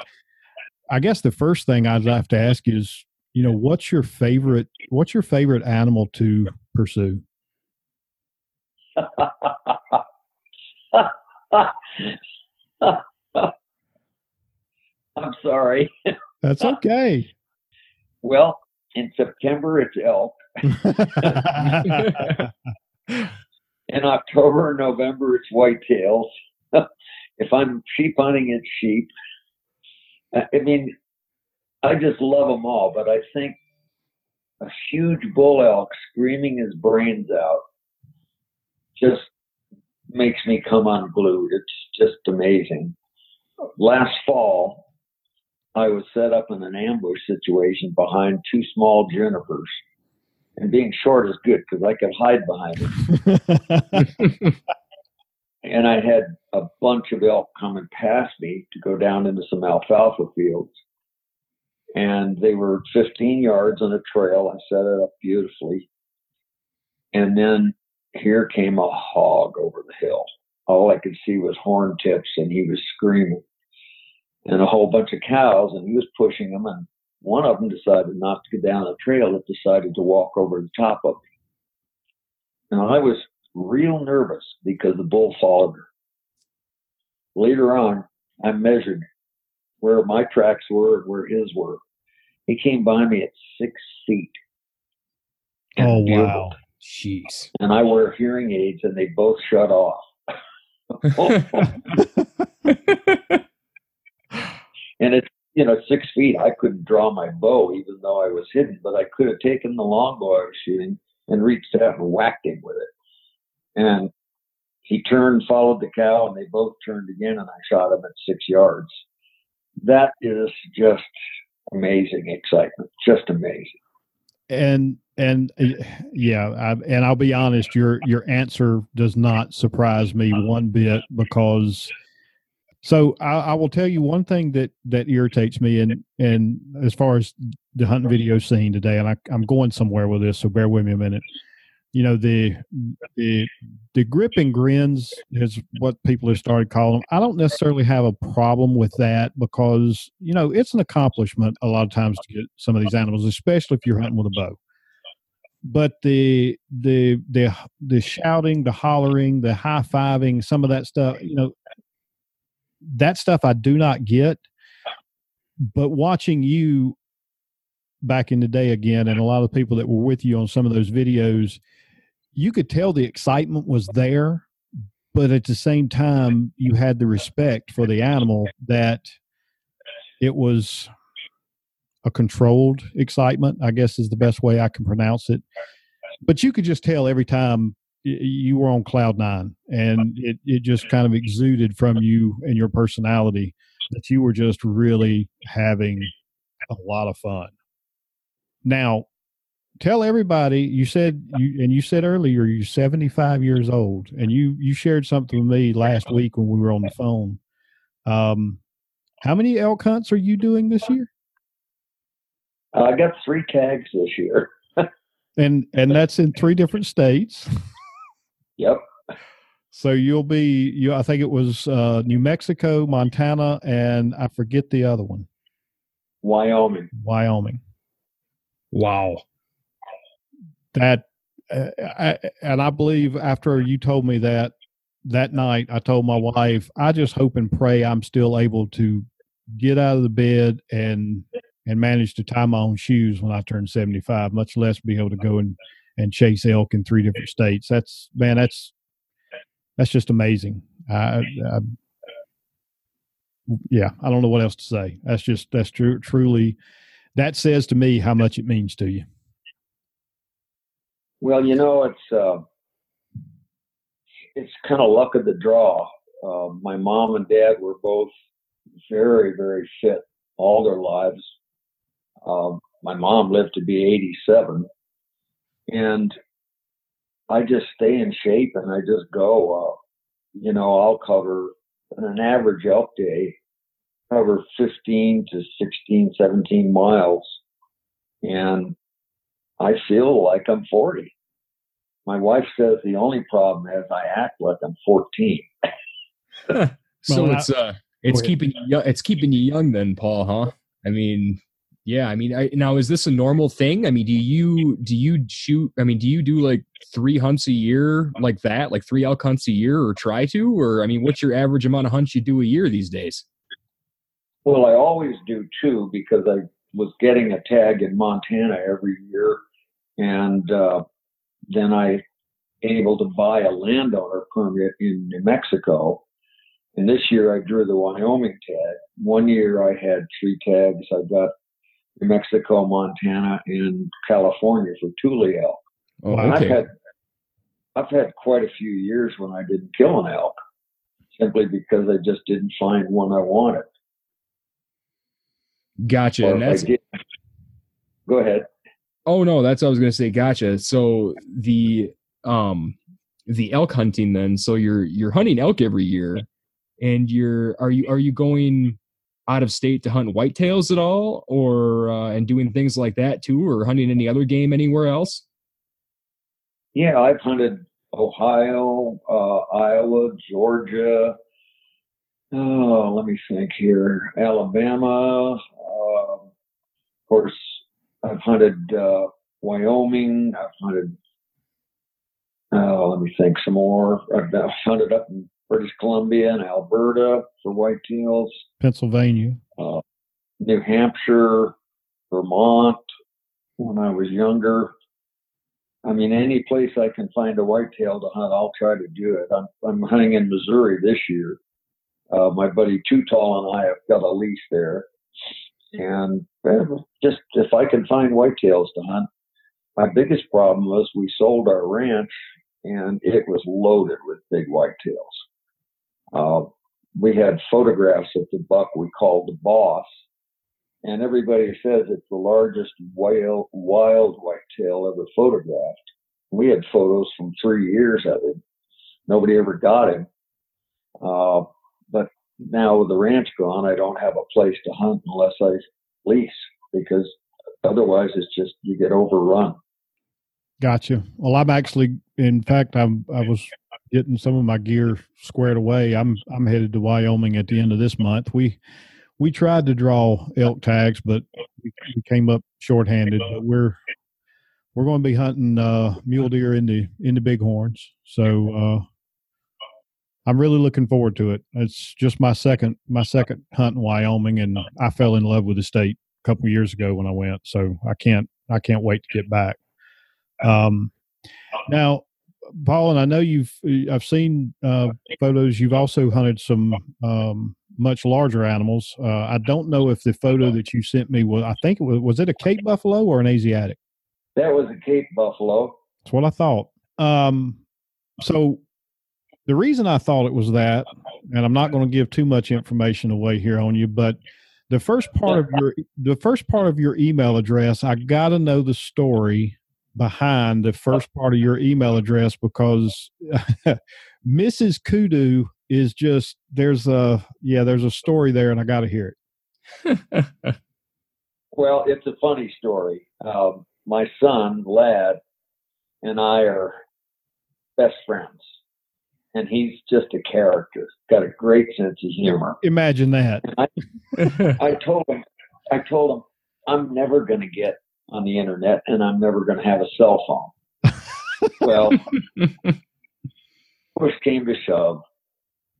I guess the first thing I'd have to ask is, you know, what's your favorite what's your favorite animal to pursue? I'm sorry. That's okay. Well, in September it's elk. in October and November it's whitetails. if I'm sheep hunting, it's sheep. Uh, I mean, I just love them all, but I think a huge bull elk screaming his brains out just makes me come unglued. It's just amazing. Last fall, I was set up in an ambush situation behind two small junipers. And being short is good because I could hide behind them. and I had a bunch of elk coming past me to go down into some alfalfa fields. And they were 15 yards on a trail. I set it up beautifully. And then here came a hog over the hill. All I could see was horn tips, and he was screaming. And a whole bunch of cows, and he was pushing them. And one of them decided not to go down the trail, it decided to walk over the top of me. And I was real nervous because the bull followed her. Later on, I measured where my tracks were where his were. He came by me at six feet. Oh, wow. Jeez. And I wear hearing aids and they both shut off. and it's, you know, six feet. I couldn't draw my bow even though I was hidden, but I could have taken the longbow I was shooting and reached out and whacked him with it. And he turned, followed the cow, and they both turned again, and I shot him at six yards. That is just amazing excitement, just amazing. And and yeah, I, and I'll be honest, your your answer does not surprise me one bit because. So I, I, will tell you one thing that that irritates me, and and as far as the hunting video scene today, and I, I'm going somewhere with this, so bear with me a minute. You know the the the grip and grins is what people have started calling them. I don't necessarily have a problem with that because you know it's an accomplishment a lot of times to get some of these animals, especially if you're hunting with a bow but the the the the shouting, the hollering, the high fiving, some of that stuff, you know, that stuff I do not get. but watching you back in the day again, and a lot of people that were with you on some of those videos, you could tell the excitement was there, but at the same time, you had the respect for the animal that it was a controlled excitement, I guess is the best way I can pronounce it. But you could just tell every time you were on cloud nine and it, it just kind of exuded from you and your personality that you were just really having a lot of fun. Now, tell everybody you said you and you said earlier you're 75 years old and you you shared something with me last week when we were on the phone. Um how many elk hunts are you doing this year? I got three tags this year. And and that's in three different states. Yep. So you'll be you i think it was uh new mexico montana and i forget the other one. Wyoming. Wyoming. Wow that uh, I, and I believe after you told me that that night, I told my wife, I just hope and pray I'm still able to get out of the bed and and manage to tie my own shoes when I turn 75, much less be able to go and and chase elk in three different states. That's man, that's that's just amazing. I, I, yeah, I don't know what else to say. That's just that's true. Truly, that says to me how much it means to you. Well, you know, it's uh, it's kind of luck of the draw. Uh, my mom and dad were both very, very fit all their lives. Um, my mom lived to be 87, and I just stay in shape and I just go. Uh, you know, I'll cover an average elk day, cover 15 to 16, 17 miles, and I feel like I'm 40. My wife says the only problem is I act like I'm 14. so well, it's uh it's keeping you young, it's keeping you young then, Paul, huh? I mean, yeah, I mean, I, now is this a normal thing? I mean, do you do you shoot? I mean, do you do like three hunts a year like that, like three elk hunts a year, or try to? Or I mean, what's your average amount of hunts you do a year these days? Well, I always do two because I was getting a tag in Montana every year, and uh, then I able to buy a landowner permit in New Mexico. And this year I drew the Wyoming tag. One year I had three tags. I got New Mexico, Montana, and California for tule elk. Oh, okay. I've had I've had quite a few years when I didn't kill an elk simply because I just didn't find one I wanted. Gotcha. And that's... Did, go ahead. Oh no, that's what I was gonna say. Gotcha. So the um the elk hunting then. So you're you're hunting elk every year, and you're are you are you going out of state to hunt whitetails at all, or uh, and doing things like that too, or hunting any other game anywhere else? Yeah, I've hunted Ohio, uh, Iowa, Georgia. Oh, let me think here. Alabama. Uh, of course, I've hunted uh, Wyoming. I've hunted. Uh, let me think some more. I've hunted up in British Columbia and Alberta for whitetails. Pennsylvania. Uh, New Hampshire, Vermont. When I was younger. I mean, any place I can find a whitetail to hunt, I'll try to do it. I'm, I'm hunting in Missouri this year. Uh, my buddy Too Tall and I have got a lease there and just if I can find whitetails to hunt. My biggest problem was we sold our ranch and it was loaded with big whitetails. Uh, we had photographs of the buck we called the boss, and everybody says it's the largest wild, wild whitetail ever photographed. We had photos from three years of it. Nobody ever got him. Uh, now with the ranch gone, I don't have a place to hunt unless I lease because otherwise it's just you get overrun. Gotcha. Well, I'm actually, in fact, I'm I was getting some of my gear squared away. I'm I'm headed to Wyoming at the end of this month. We we tried to draw elk tags, but we, we came up shorthanded. But we're we're going to be hunting uh, mule deer in the in the bighorns. So uh, I'm really looking forward to it. It's just my second my second hunt in Wyoming, and I fell in love with the state a couple years ago when I went. So I can't I can't wait to get back. Um, now, Paul, and I know you've I've seen uh, photos. You've also hunted some um, much larger animals. Uh, I don't know if the photo that you sent me was. I think it was. Was it a Cape buffalo or an Asiatic? That was a Cape buffalo. That's what I thought. Um, so the reason I thought it was that, and I'm not going to give too much information away here on you, but the first part of your the first part of your email address, I got to know the story behind the first part of your email address because Mrs. Kudu is just there's a yeah there's a story there and I got to hear it. well, it's a funny story. Um, my son Lad and I are best friends and he's just a character. Got a great sense of humor. Imagine that. I, I told him, I told him, I'm never going to get on the internet, and I'm never going to have a cell phone. well, push came to shove,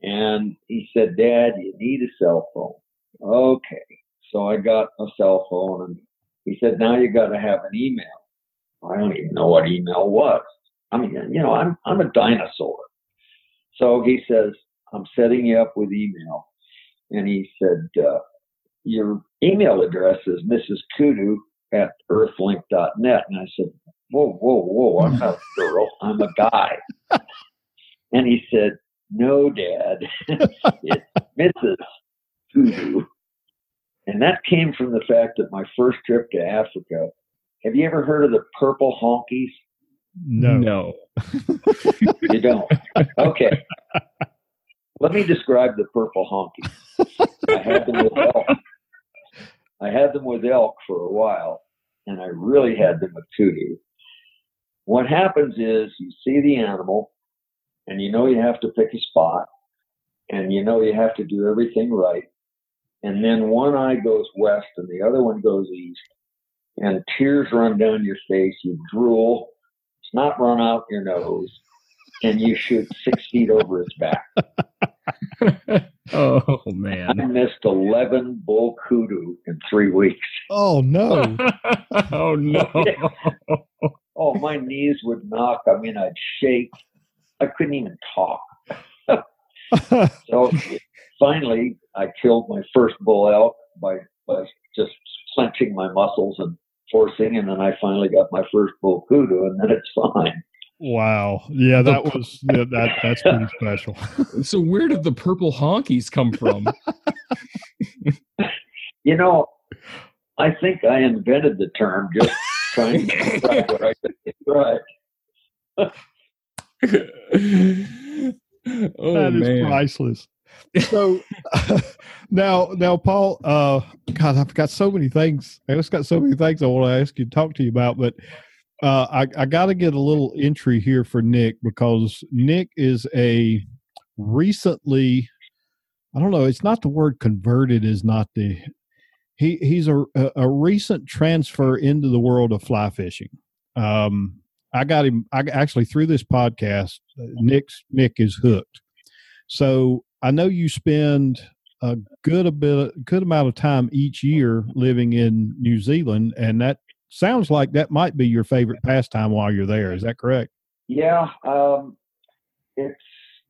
and he said, "Dad, you need a cell phone." Okay, so I got a cell phone, and he said, "Now you got to have an email." I don't even know what email was. I mean, you know, I'm I'm a dinosaur. So he says, I'm setting you up with email. And he said, uh, Your email address is Mrs. Kudu at earthlink.net. And I said, Whoa, whoa, whoa, I'm not a girl, I'm a guy. and he said, No, Dad, it's Mrs. Kudu. And that came from the fact that my first trip to Africa, have you ever heard of the purple honkies? No. No. you don't. Okay. Let me describe the purple honky. I had them with elk. I had them with elk for a while, and I really had them with kudu. What happens is you see the animal, and you know you have to pick a spot, and you know you have to do everything right. And then one eye goes west and the other one goes east, and tears run down your face. You drool, it's not run out your nose, and you shoot six feet over its back. oh man! I missed eleven bull kudu in three weeks. Oh no! oh no! oh, my knees would knock. I mean, I'd shake. I couldn't even talk. so finally, I killed my first bull elk by by just clenching my muscles and forcing, and then I finally got my first bull kudu, and then it's fine. Wow. Yeah, that was yeah, that that's pretty special. so where did the purple honkies come from? you know, I think I invented the term just trying to describe what I could Right. oh, that is man. priceless. So now, now, Paul, uh, God, I've got so many things. I just got so many things I want to ask you, to talk to you about, but uh, I, I got to get a little entry here for Nick because Nick is a recently, I don't know, it's not the word converted is not the, he, he's a, a recent transfer into the world of fly fishing. Um, I got him, I actually through this podcast, Nick's, Nick is hooked. So I know you spend a good a bit, good amount of time each year living in New Zealand, and that sounds like that might be your favorite pastime while you're there. Is that correct? Yeah, um, it's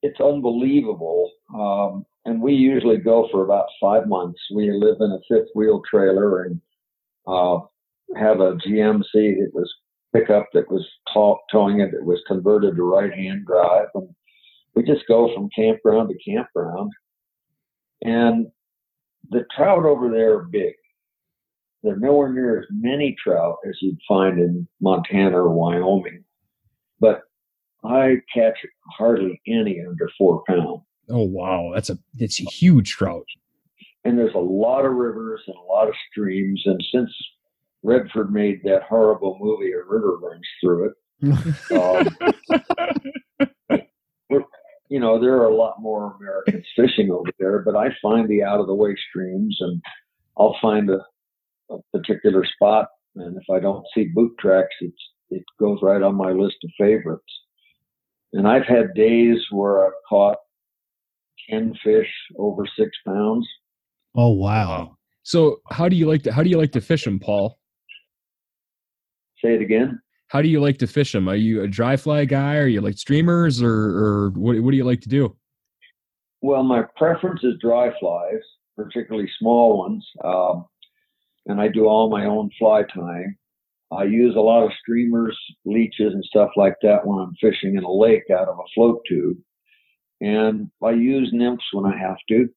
it's unbelievable. Um, and we usually go for about five months. We live in a fifth wheel trailer and uh, have a GMC that was pickup that was towing it that was converted to right hand drive, and we just go from campground to campground. And the trout over there are big. They're nowhere near as many trout as you'd find in Montana or Wyoming, but I catch hardly any under four pounds. Oh wow, that's a that's a huge trout. And there's a lot of rivers and a lot of streams, and since Redford made that horrible movie, a river runs through it. um, you know, there are a lot more Americans fishing over there, but I find the out of the way streams, and I'll find a a particular spot, and if I don't see boot tracks, it's it goes right on my list of favorites. And I've had days where I've caught ten fish over six pounds. Oh wow! So how do you like to how do you like to fish them, Paul? Say it again. How do you like to fish them? Are you a dry fly guy? Are you like streamers, or or what? What do you like to do? Well, my preference is dry flies, particularly small ones, um, and I do all my own fly tying. I use a lot of streamers, leeches, and stuff like that when I'm fishing in a lake out of a float tube. And I use nymphs when I have to.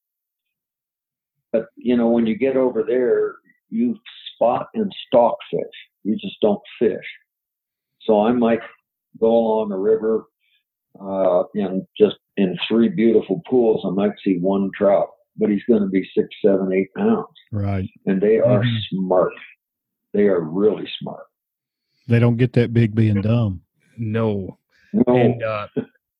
But, you know, when you get over there, you spot and stalk fish. You just don't fish. So I might go along a river uh, and just in three beautiful pools, I might see one trout, but he's going to be six, seven, eight pounds. Right. And they are Mhm. smart. They are really smart. They don't get that big being dumb. No. No, And uh,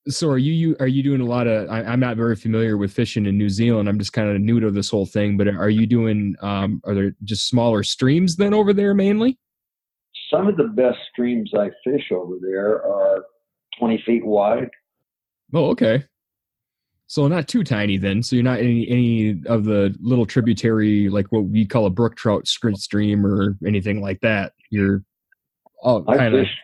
so are you, you are you doing a lot of I, I'm not very familiar with fishing in New Zealand. I'm just kind of new to this whole thing, but are you doing um are there just smaller streams then over there mainly? Some of the best streams I fish over there are 20 feet wide. Oh, okay. So not too tiny then. So you're not any any of the little tributary like what we call a brook trout scr- stream or anything like that. You're oh I kind of fish.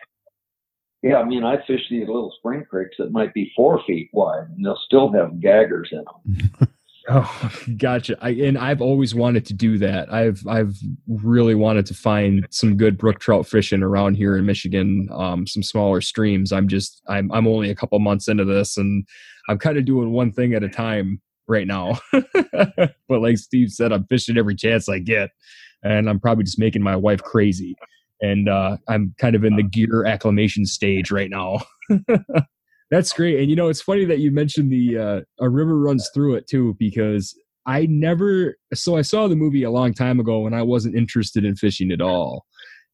Yeah, I mean, I fish these little spring creeks that might be four feet wide, and they'll still have gaggers in them. Oh, gotcha. I, and I've always wanted to do that. I've I've really wanted to find some good brook trout fishing around here in Michigan, um, some smaller streams. I'm just I'm I'm only a couple months into this, and I'm kind of doing one thing at a time right now. but like Steve said, I'm fishing every chance I get, and I'm probably just making my wife crazy. And uh, I'm kind of in the gear acclimation stage right now. That's great. And you know, it's funny that you mentioned the uh, a river runs through it too, because I never. So I saw the movie a long time ago when I wasn't interested in fishing at all,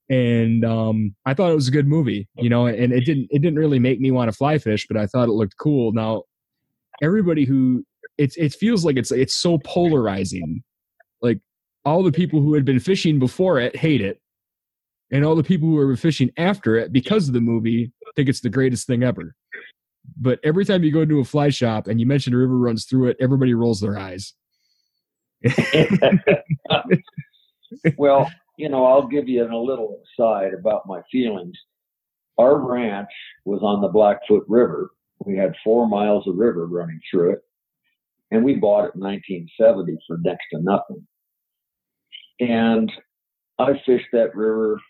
and um, I thought it was a good movie. You know, and it didn't it didn't really make me want to fly fish, but I thought it looked cool. Now, everybody who it's it feels like it's it's so polarizing. Like all the people who had been fishing before it hate it, and all the people who were fishing after it because of the movie think it's the greatest thing ever but every time you go into a fly shop and you mention a river runs through it, everybody rolls their eyes. well, you know, I'll give you a little aside about my feelings. Our ranch was on the Blackfoot River. We had four miles of river running through it, and we bought it in 1970 for next to nothing. And I fished that river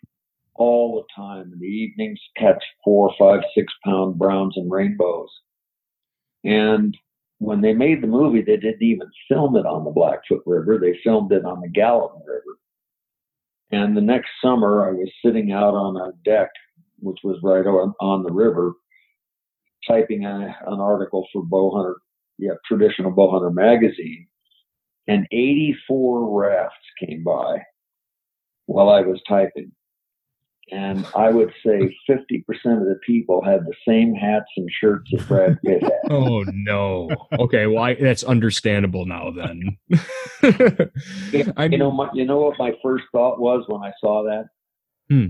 all the time in the evenings, catch four, five, six pound browns and rainbows. And when they made the movie, they didn't even film it on the Blackfoot River. They filmed it on the Gallatin River. And the next summer, I was sitting out on a deck, which was right on, on the river, typing a, an article for Bowhunter, yeah, traditional Bowhunter magazine. And 84 rafts came by while I was typing. And I would say 50% of the people had the same hats and shirts that Brad Pitt had. Oh no. Okay, well I, that's understandable now then. I You know, my, you know what my first thought was when I saw that? Hmm.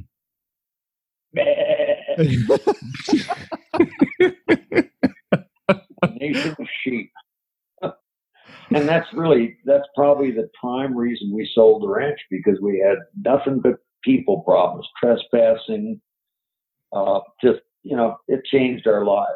Nation of sheep. and that's really that's probably the prime reason we sold the ranch because we had nothing but people problems, trespassing. Uh, just you know, it changed our lives,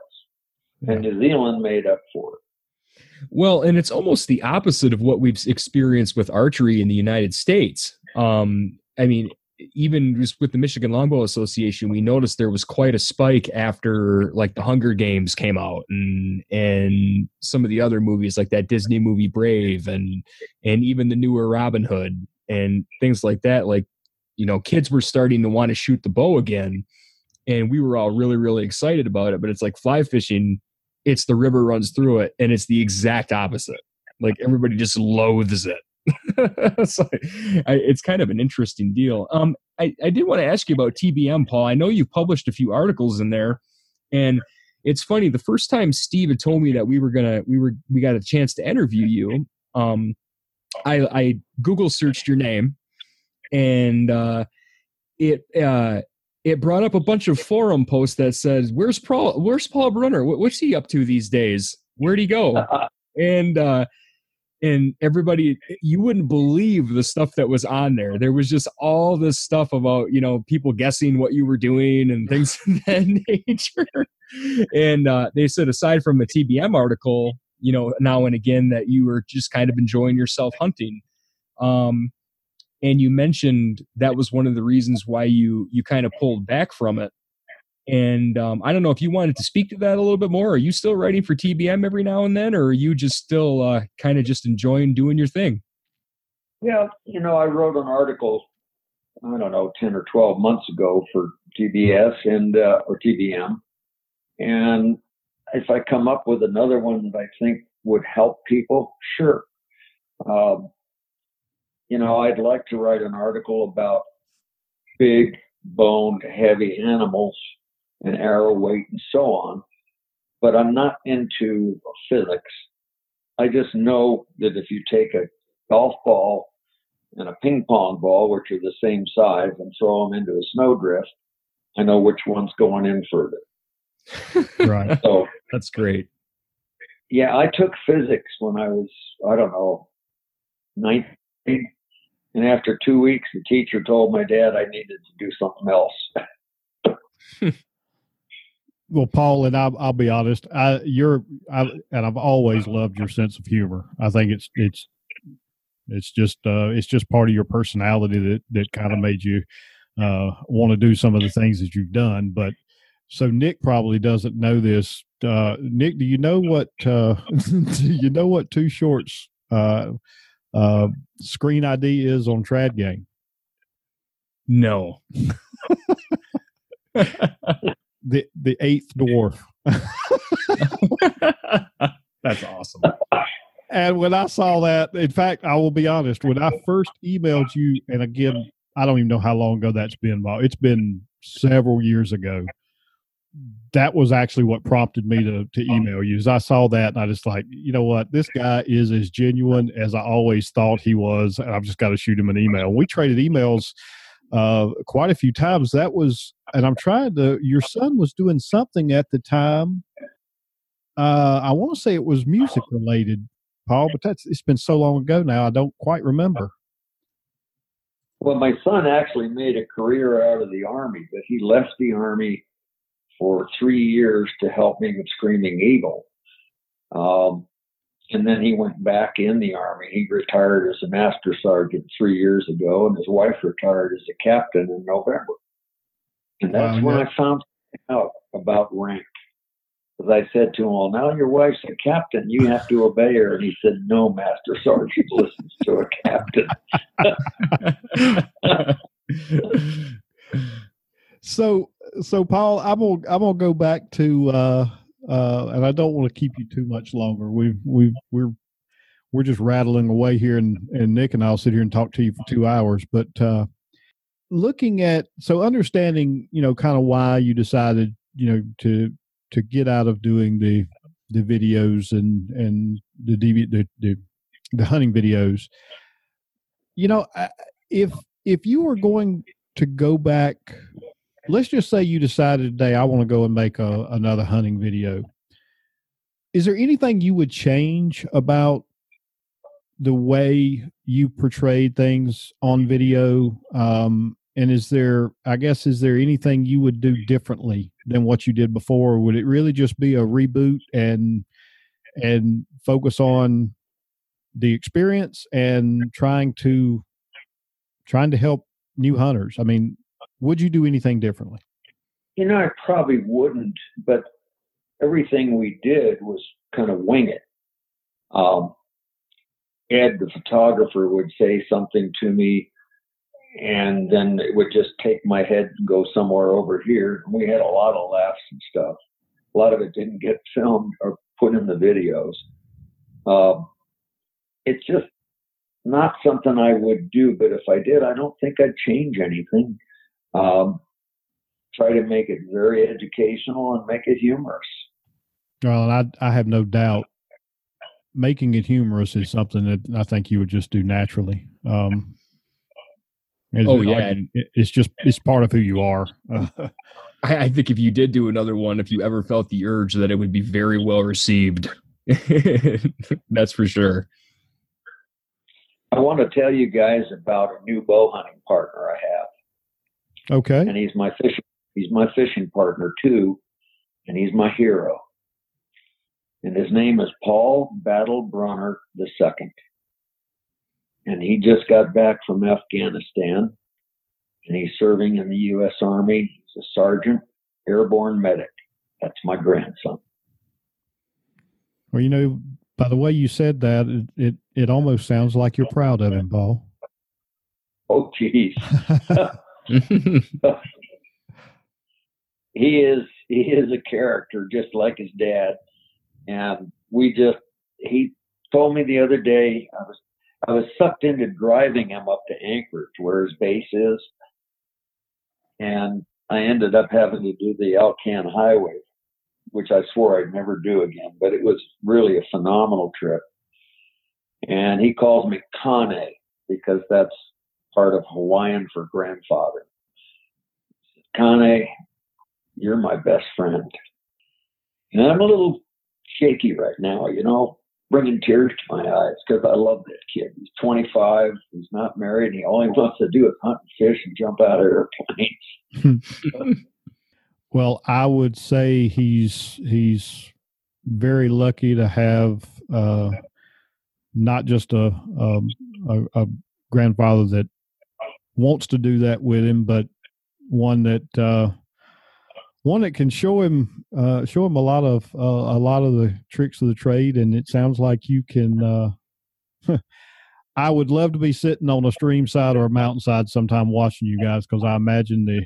and New Zealand made up for it. Well, and it's almost the opposite of what we've experienced with archery in the United States. Um, I mean, even just with the Michigan Longbow Association, we noticed there was quite a spike after like the Hunger Games came out and and some of the other movies like that Disney movie Brave and and even the newer Robin Hood and things like that. Like, you know, kids were starting to want to shoot the bow again. And we were all really, really excited about it. But it's like fly fishing it's the river runs through it and it's the exact opposite like everybody just loathes it so I, it's kind of an interesting deal um I, I did want to ask you about tbm paul i know you've published a few articles in there and it's funny the first time steve had told me that we were gonna we were we got a chance to interview you um i i google searched your name and uh it uh it brought up a bunch of forum posts that says, "Where's Paul? Where's Paul Brunner? What's he up to these days? Where'd he go?" and uh, and everybody you wouldn't believe the stuff that was on there there was just all this stuff about you know people guessing what you were doing and things of that nature and uh, they said aside from a tbm article you know now and again that you were just kind of enjoying yourself hunting um, and you mentioned that was one of the reasons why you you kind of pulled back from it and um, I don't know if you wanted to speak to that a little bit more. Are you still writing for TBM every now and then, or are you just still uh, kind of just enjoying doing your thing? Yeah, you know, I wrote an article, I don't know, 10 or 12 months ago for TBS and, uh, or TBM. And if I come up with another one that I think would help people, sure. Um, you know, I'd like to write an article about big boned, heavy animals and arrow weight and so on. But I'm not into physics. I just know that if you take a golf ball and a ping pong ball, which are the same size, and throw them into a snowdrift, I know which one's going in further. right. So that's great. Yeah, I took physics when I was, I don't know, 19. And after two weeks, the teacher told my dad I needed to do something else. Well, Paul, and I'll, I'll be honest, I you're I, and I've always loved your sense of humor. I think it's it's it's just uh, it's just part of your personality that that kind of made you uh, want to do some of the things that you've done. But so Nick probably doesn't know this. Uh, Nick, do you know what uh, do you know what Too Short's uh, screen ID is on Trad Gang? No. the the eighth dwarf. That's awesome. And when I saw that, in fact, I will be honest, when I first emailed you, and again, I don't even know how long ago that's been. It's been several years ago. That was actually what prompted me to, to email you. As I saw that, and I just like, you know what, this guy is as genuine as I always thought he was, and I've just got to shoot him an email. We traded emails uh, quite a few times. That was, and I'm trying to. Your son was doing something at the time. Uh, I want to say it was music related, Paul, but that's it's been so long ago now. I don't quite remember. Well, my son actually made a career out of the army, but he left the army for three years to help me with Screaming Eagle. Um, and then he went back in the army. He retired as a master sergeant three years ago, and his wife retired as a captain in November. And that's wow, when I found out about rank. Because I said to him, Well, now your wife's a captain, you have to obey her. And he said, No, Master Sergeant listens to a captain. so so Paul, I'm gonna I'm gonna go back to uh uh, and I don't want to keep you too much longer. We we we're we're just rattling away here, and and Nick and I'll sit here and talk to you for two hours. But uh, looking at so understanding, you know, kind of why you decided, you know, to to get out of doing the the videos and and the DV, the, the the hunting videos. You know, if if you were going to go back let's just say you decided today I want to go and make a, another hunting video. Is there anything you would change about the way you portrayed things on video? Um, and is there, I guess, is there anything you would do differently than what you did before? Would it really just be a reboot and and focus on the experience and trying to trying to help new hunters? I mean, would you do anything differently? You know, I probably wouldn't, but everything we did was kind of wing it. Um, Ed, the photographer, would say something to me, and then it would just take my head and go somewhere over here. We had a lot of laughs and stuff. A lot of it didn't get filmed or put in the videos. Um, it's just not something I would do, but if I did, I don't think I'd change anything. Um, try to make it very educational and make it humorous. Well, I I have no doubt making it humorous is something that I think you would just do naturally. Um, oh yeah, it's just it's part of who you are. I, I think if you did do another one, if you ever felt the urge, that it would be very well received. That's for sure. I want to tell you guys about a new bow hunting partner I have, Okay. and he's my fishing. He's my fishing partner too, and he's my hero. And his name is Paul Battle Brunner II. And he just got back from Afghanistan, and he's serving in the U.S. Army. He's a sergeant, airborne medic. That's my grandson. Well, you know, by the way you said that, it it, it almost sounds like you're proud of him, Paul. Oh, geez. he is he is a character just like his dad. And we just he told me the other day i was i was sucked into driving him up to anchorage where his base is. And i ended up having to do the alcan highway which i swore i'd never do again but it was really a phenomenal trip. And he calls me kane because that's part of hawaiian for grandfather kane you're my best friend. And I'm a little shaky right now, you know, bringing tears to my eyes because I love that kid. He's 25, he's not married, and he all he wants to do is hunt and fish and jump out of airplanes. Well, I would say he's he's very lucky to have uh, not just a, um, a a grandfather that wants to do that with him, but one that uh, one that can show him uh, show him a lot of uh, a lot of the tricks of the trade. And it sounds like you can. Uh, I would love to be sitting on a stream side or a mountainside sometime watching you guys because I imagine the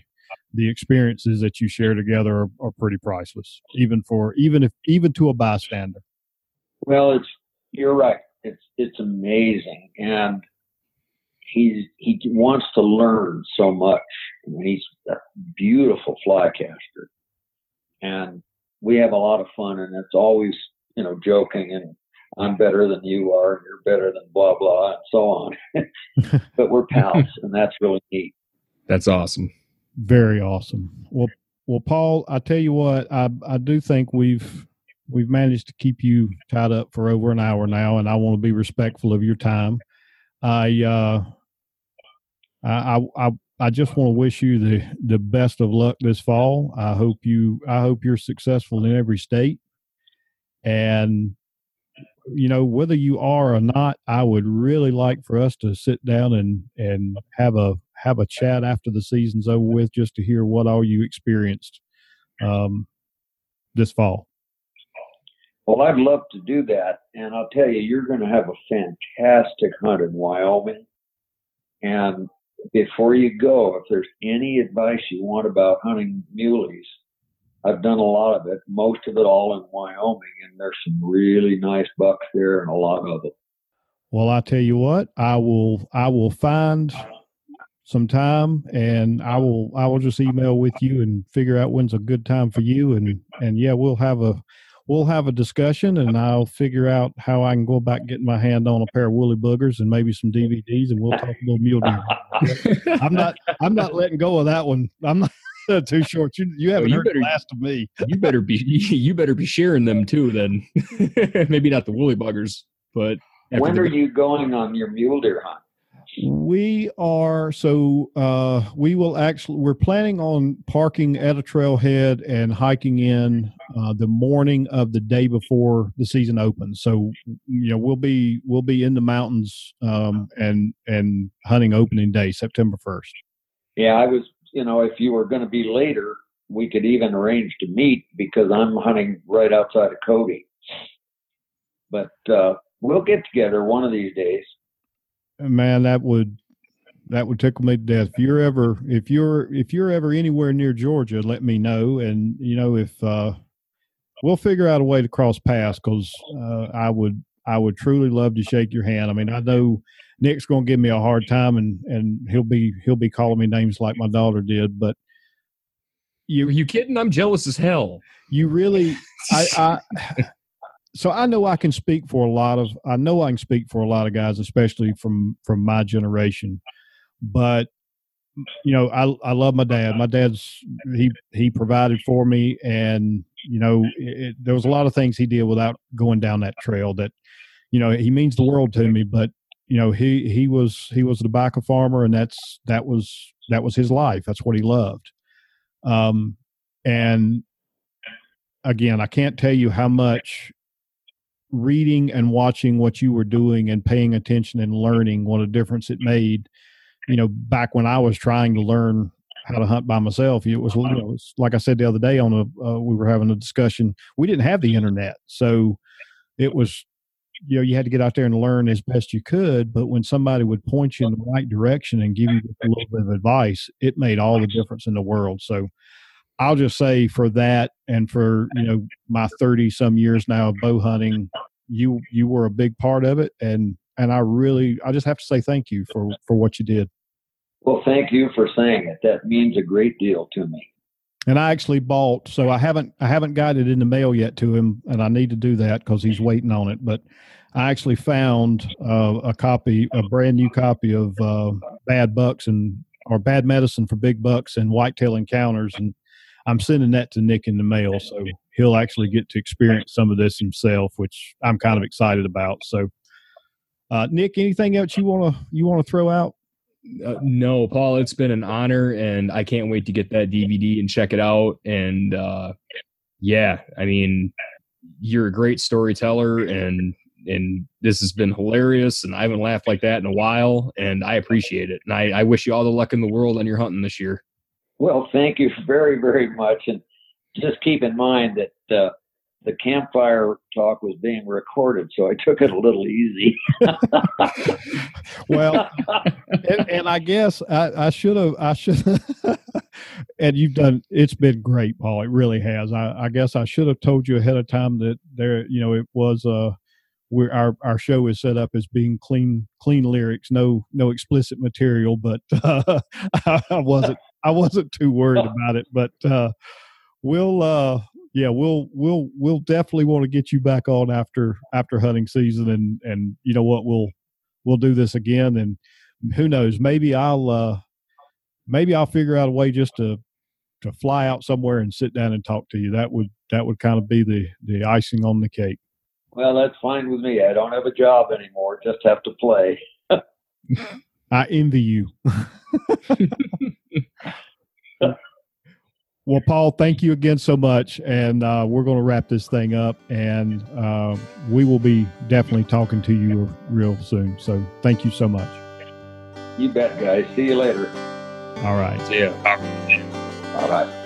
the experiences that you share together are, are pretty priceless, even for even if even to a bystander. Well, it's you're right. It's it's amazing, and he's he wants to learn so much. I mean, he's a beautiful fly caster, and we have a lot of fun, and it's always you know joking and I'm better than you are, and you're better than blah blah, and so on. but we're pals, and that's really neat. That's awesome. Very awesome. Well, well, Paul, I tell you what, I I do think we've we've managed to keep you tied up for over an hour now, and I want to be respectful of your time. I uh, I I I, just want to wish you the the best of luck this fall. I hope you I hope you're successful in every state, and you know whether you are or not, I would really like for us to sit down and and have a have a chat after the season's over with, just to hear what all you experienced um, this fall. Well, I'd love to do that, and I'll tell you, you're going to have a fantastic hunt in Wyoming. And before you go, if there's any advice you want about hunting muleys, I've done a lot of it, most of it all in Wyoming, and there's some really nice bucks there and a lot of them. Well, I tell you what, I will I will find some time and I will I will just email with you and figure out when's a good time for you and and yeah, we'll have a we'll have a discussion and I'll figure out how I can go about getting my hand on a pair of woolly buggers and maybe some DVDs and we'll talk a little mule deer. I'm not I'm not letting go of that one. I'm not too short. You you haven't you heard better- the last of me. you better be you better be sharing them too. Then maybe not the woolly buggers, but after when the- are you going on your mule deer hunt? We are so uh, we will actually we're planning on parking at a trailhead and hiking in uh, the morning of the day before the season opens. So you know we'll be we'll be in the mountains um, and and hunting opening day September first. Yeah, I was, you know, if you were going to be later, we could even arrange to meet because I'm hunting right outside of Cody. But uh, we'll get together one of these days. Man, that would that would tickle me to death. If you're ever if you're if you're ever anywhere near Georgia, let me know. And you know if uh, we'll figure out a way to cross paths because uh, I would I would truly love to shake your hand. I mean, I know Nick's going to give me a hard time, and and he'll be he'll be calling me names like my daughter did. But you Are you kidding? I'm jealous as hell. you really I, I so I know I can speak for a lot of I know I can speak for a lot of guys, especially from from my generation. But you know, I I love my dad. My dad's he he provided for me and you know, it, there was a lot of things he did without going down that trail that, you know, he means the world to me, but you know, he, he was, he was a tobacco farmer and that's, that was, that was his life. That's what he loved. Um, and again, I can't tell you how much reading and watching what you were doing and paying attention and learning what a difference it made. You know, back when I was trying to learn how to hunt by myself, it was, you know, it was like I said the other day on a, uh, we were having a discussion. We didn't have the internet, so it was, you know, you had to get out there and learn as best you could. But when somebody would point you in the right direction and give you a little bit of advice, it made all the difference in the world. So, I'll just say for that and for you know my thirty some years now of bow hunting, you you were a big part of it, and and I really I just have to say thank you for for what you did. Well, thank you for saying it. That means a great deal to me. And I actually bought, so I haven't I haven't got it in the mail yet to him, and I need to do that because he's waiting on it. But I actually found uh, a copy, a brand new copy of uh, Bad Bucks and or Bad Medicine for Big Bucks and Whitetail Encounters, and I'm sending that to Nick in the mail, so he'll actually get to experience some of this himself, which I'm kind of excited about. So, uh, Nick, anything else you want to you want to throw out? Uh, no, Paul, it's been an honor, and I can't wait to get that DVD and check it out. And uh, yeah, I mean, you're a great storyteller, and and this has been hilarious, and I haven't laughed like that in a while, and I appreciate it. And I, I wish you all the luck in the world on your hunting this year. Well, thank you very, very much. And just keep in mind that uh, the campfire talk was being recorded, so I took it a little easy. well, and, and, I guess I should have, I should, and you've done. It's been great, Paul. It really has. I, I guess I should have told you ahead of time that there, you know, it was uh we're our our show is set up as being clean clean lyrics no no explicit material but uh, I, I wasn't I wasn't too worried about it, but uh, we'll uh, yeah we'll we'll we'll definitely want to get you back on after after hunting season, and and you know what we'll we'll do this again, and who knows maybe I'll uh, maybe I'll figure out a way just to to fly out somewhere and sit down and talk to you. That would that would kind of be the the icing on the cake. Well, that's fine with me. I don't have a job anymore; just have to play. I envy you. well, Paul, thank you again so much. And uh, we're going to wrap this thing up. And uh, we will be definitely talking to you real soon. So thank you so much. You bet, guys. See you later. All right. See ya. All right.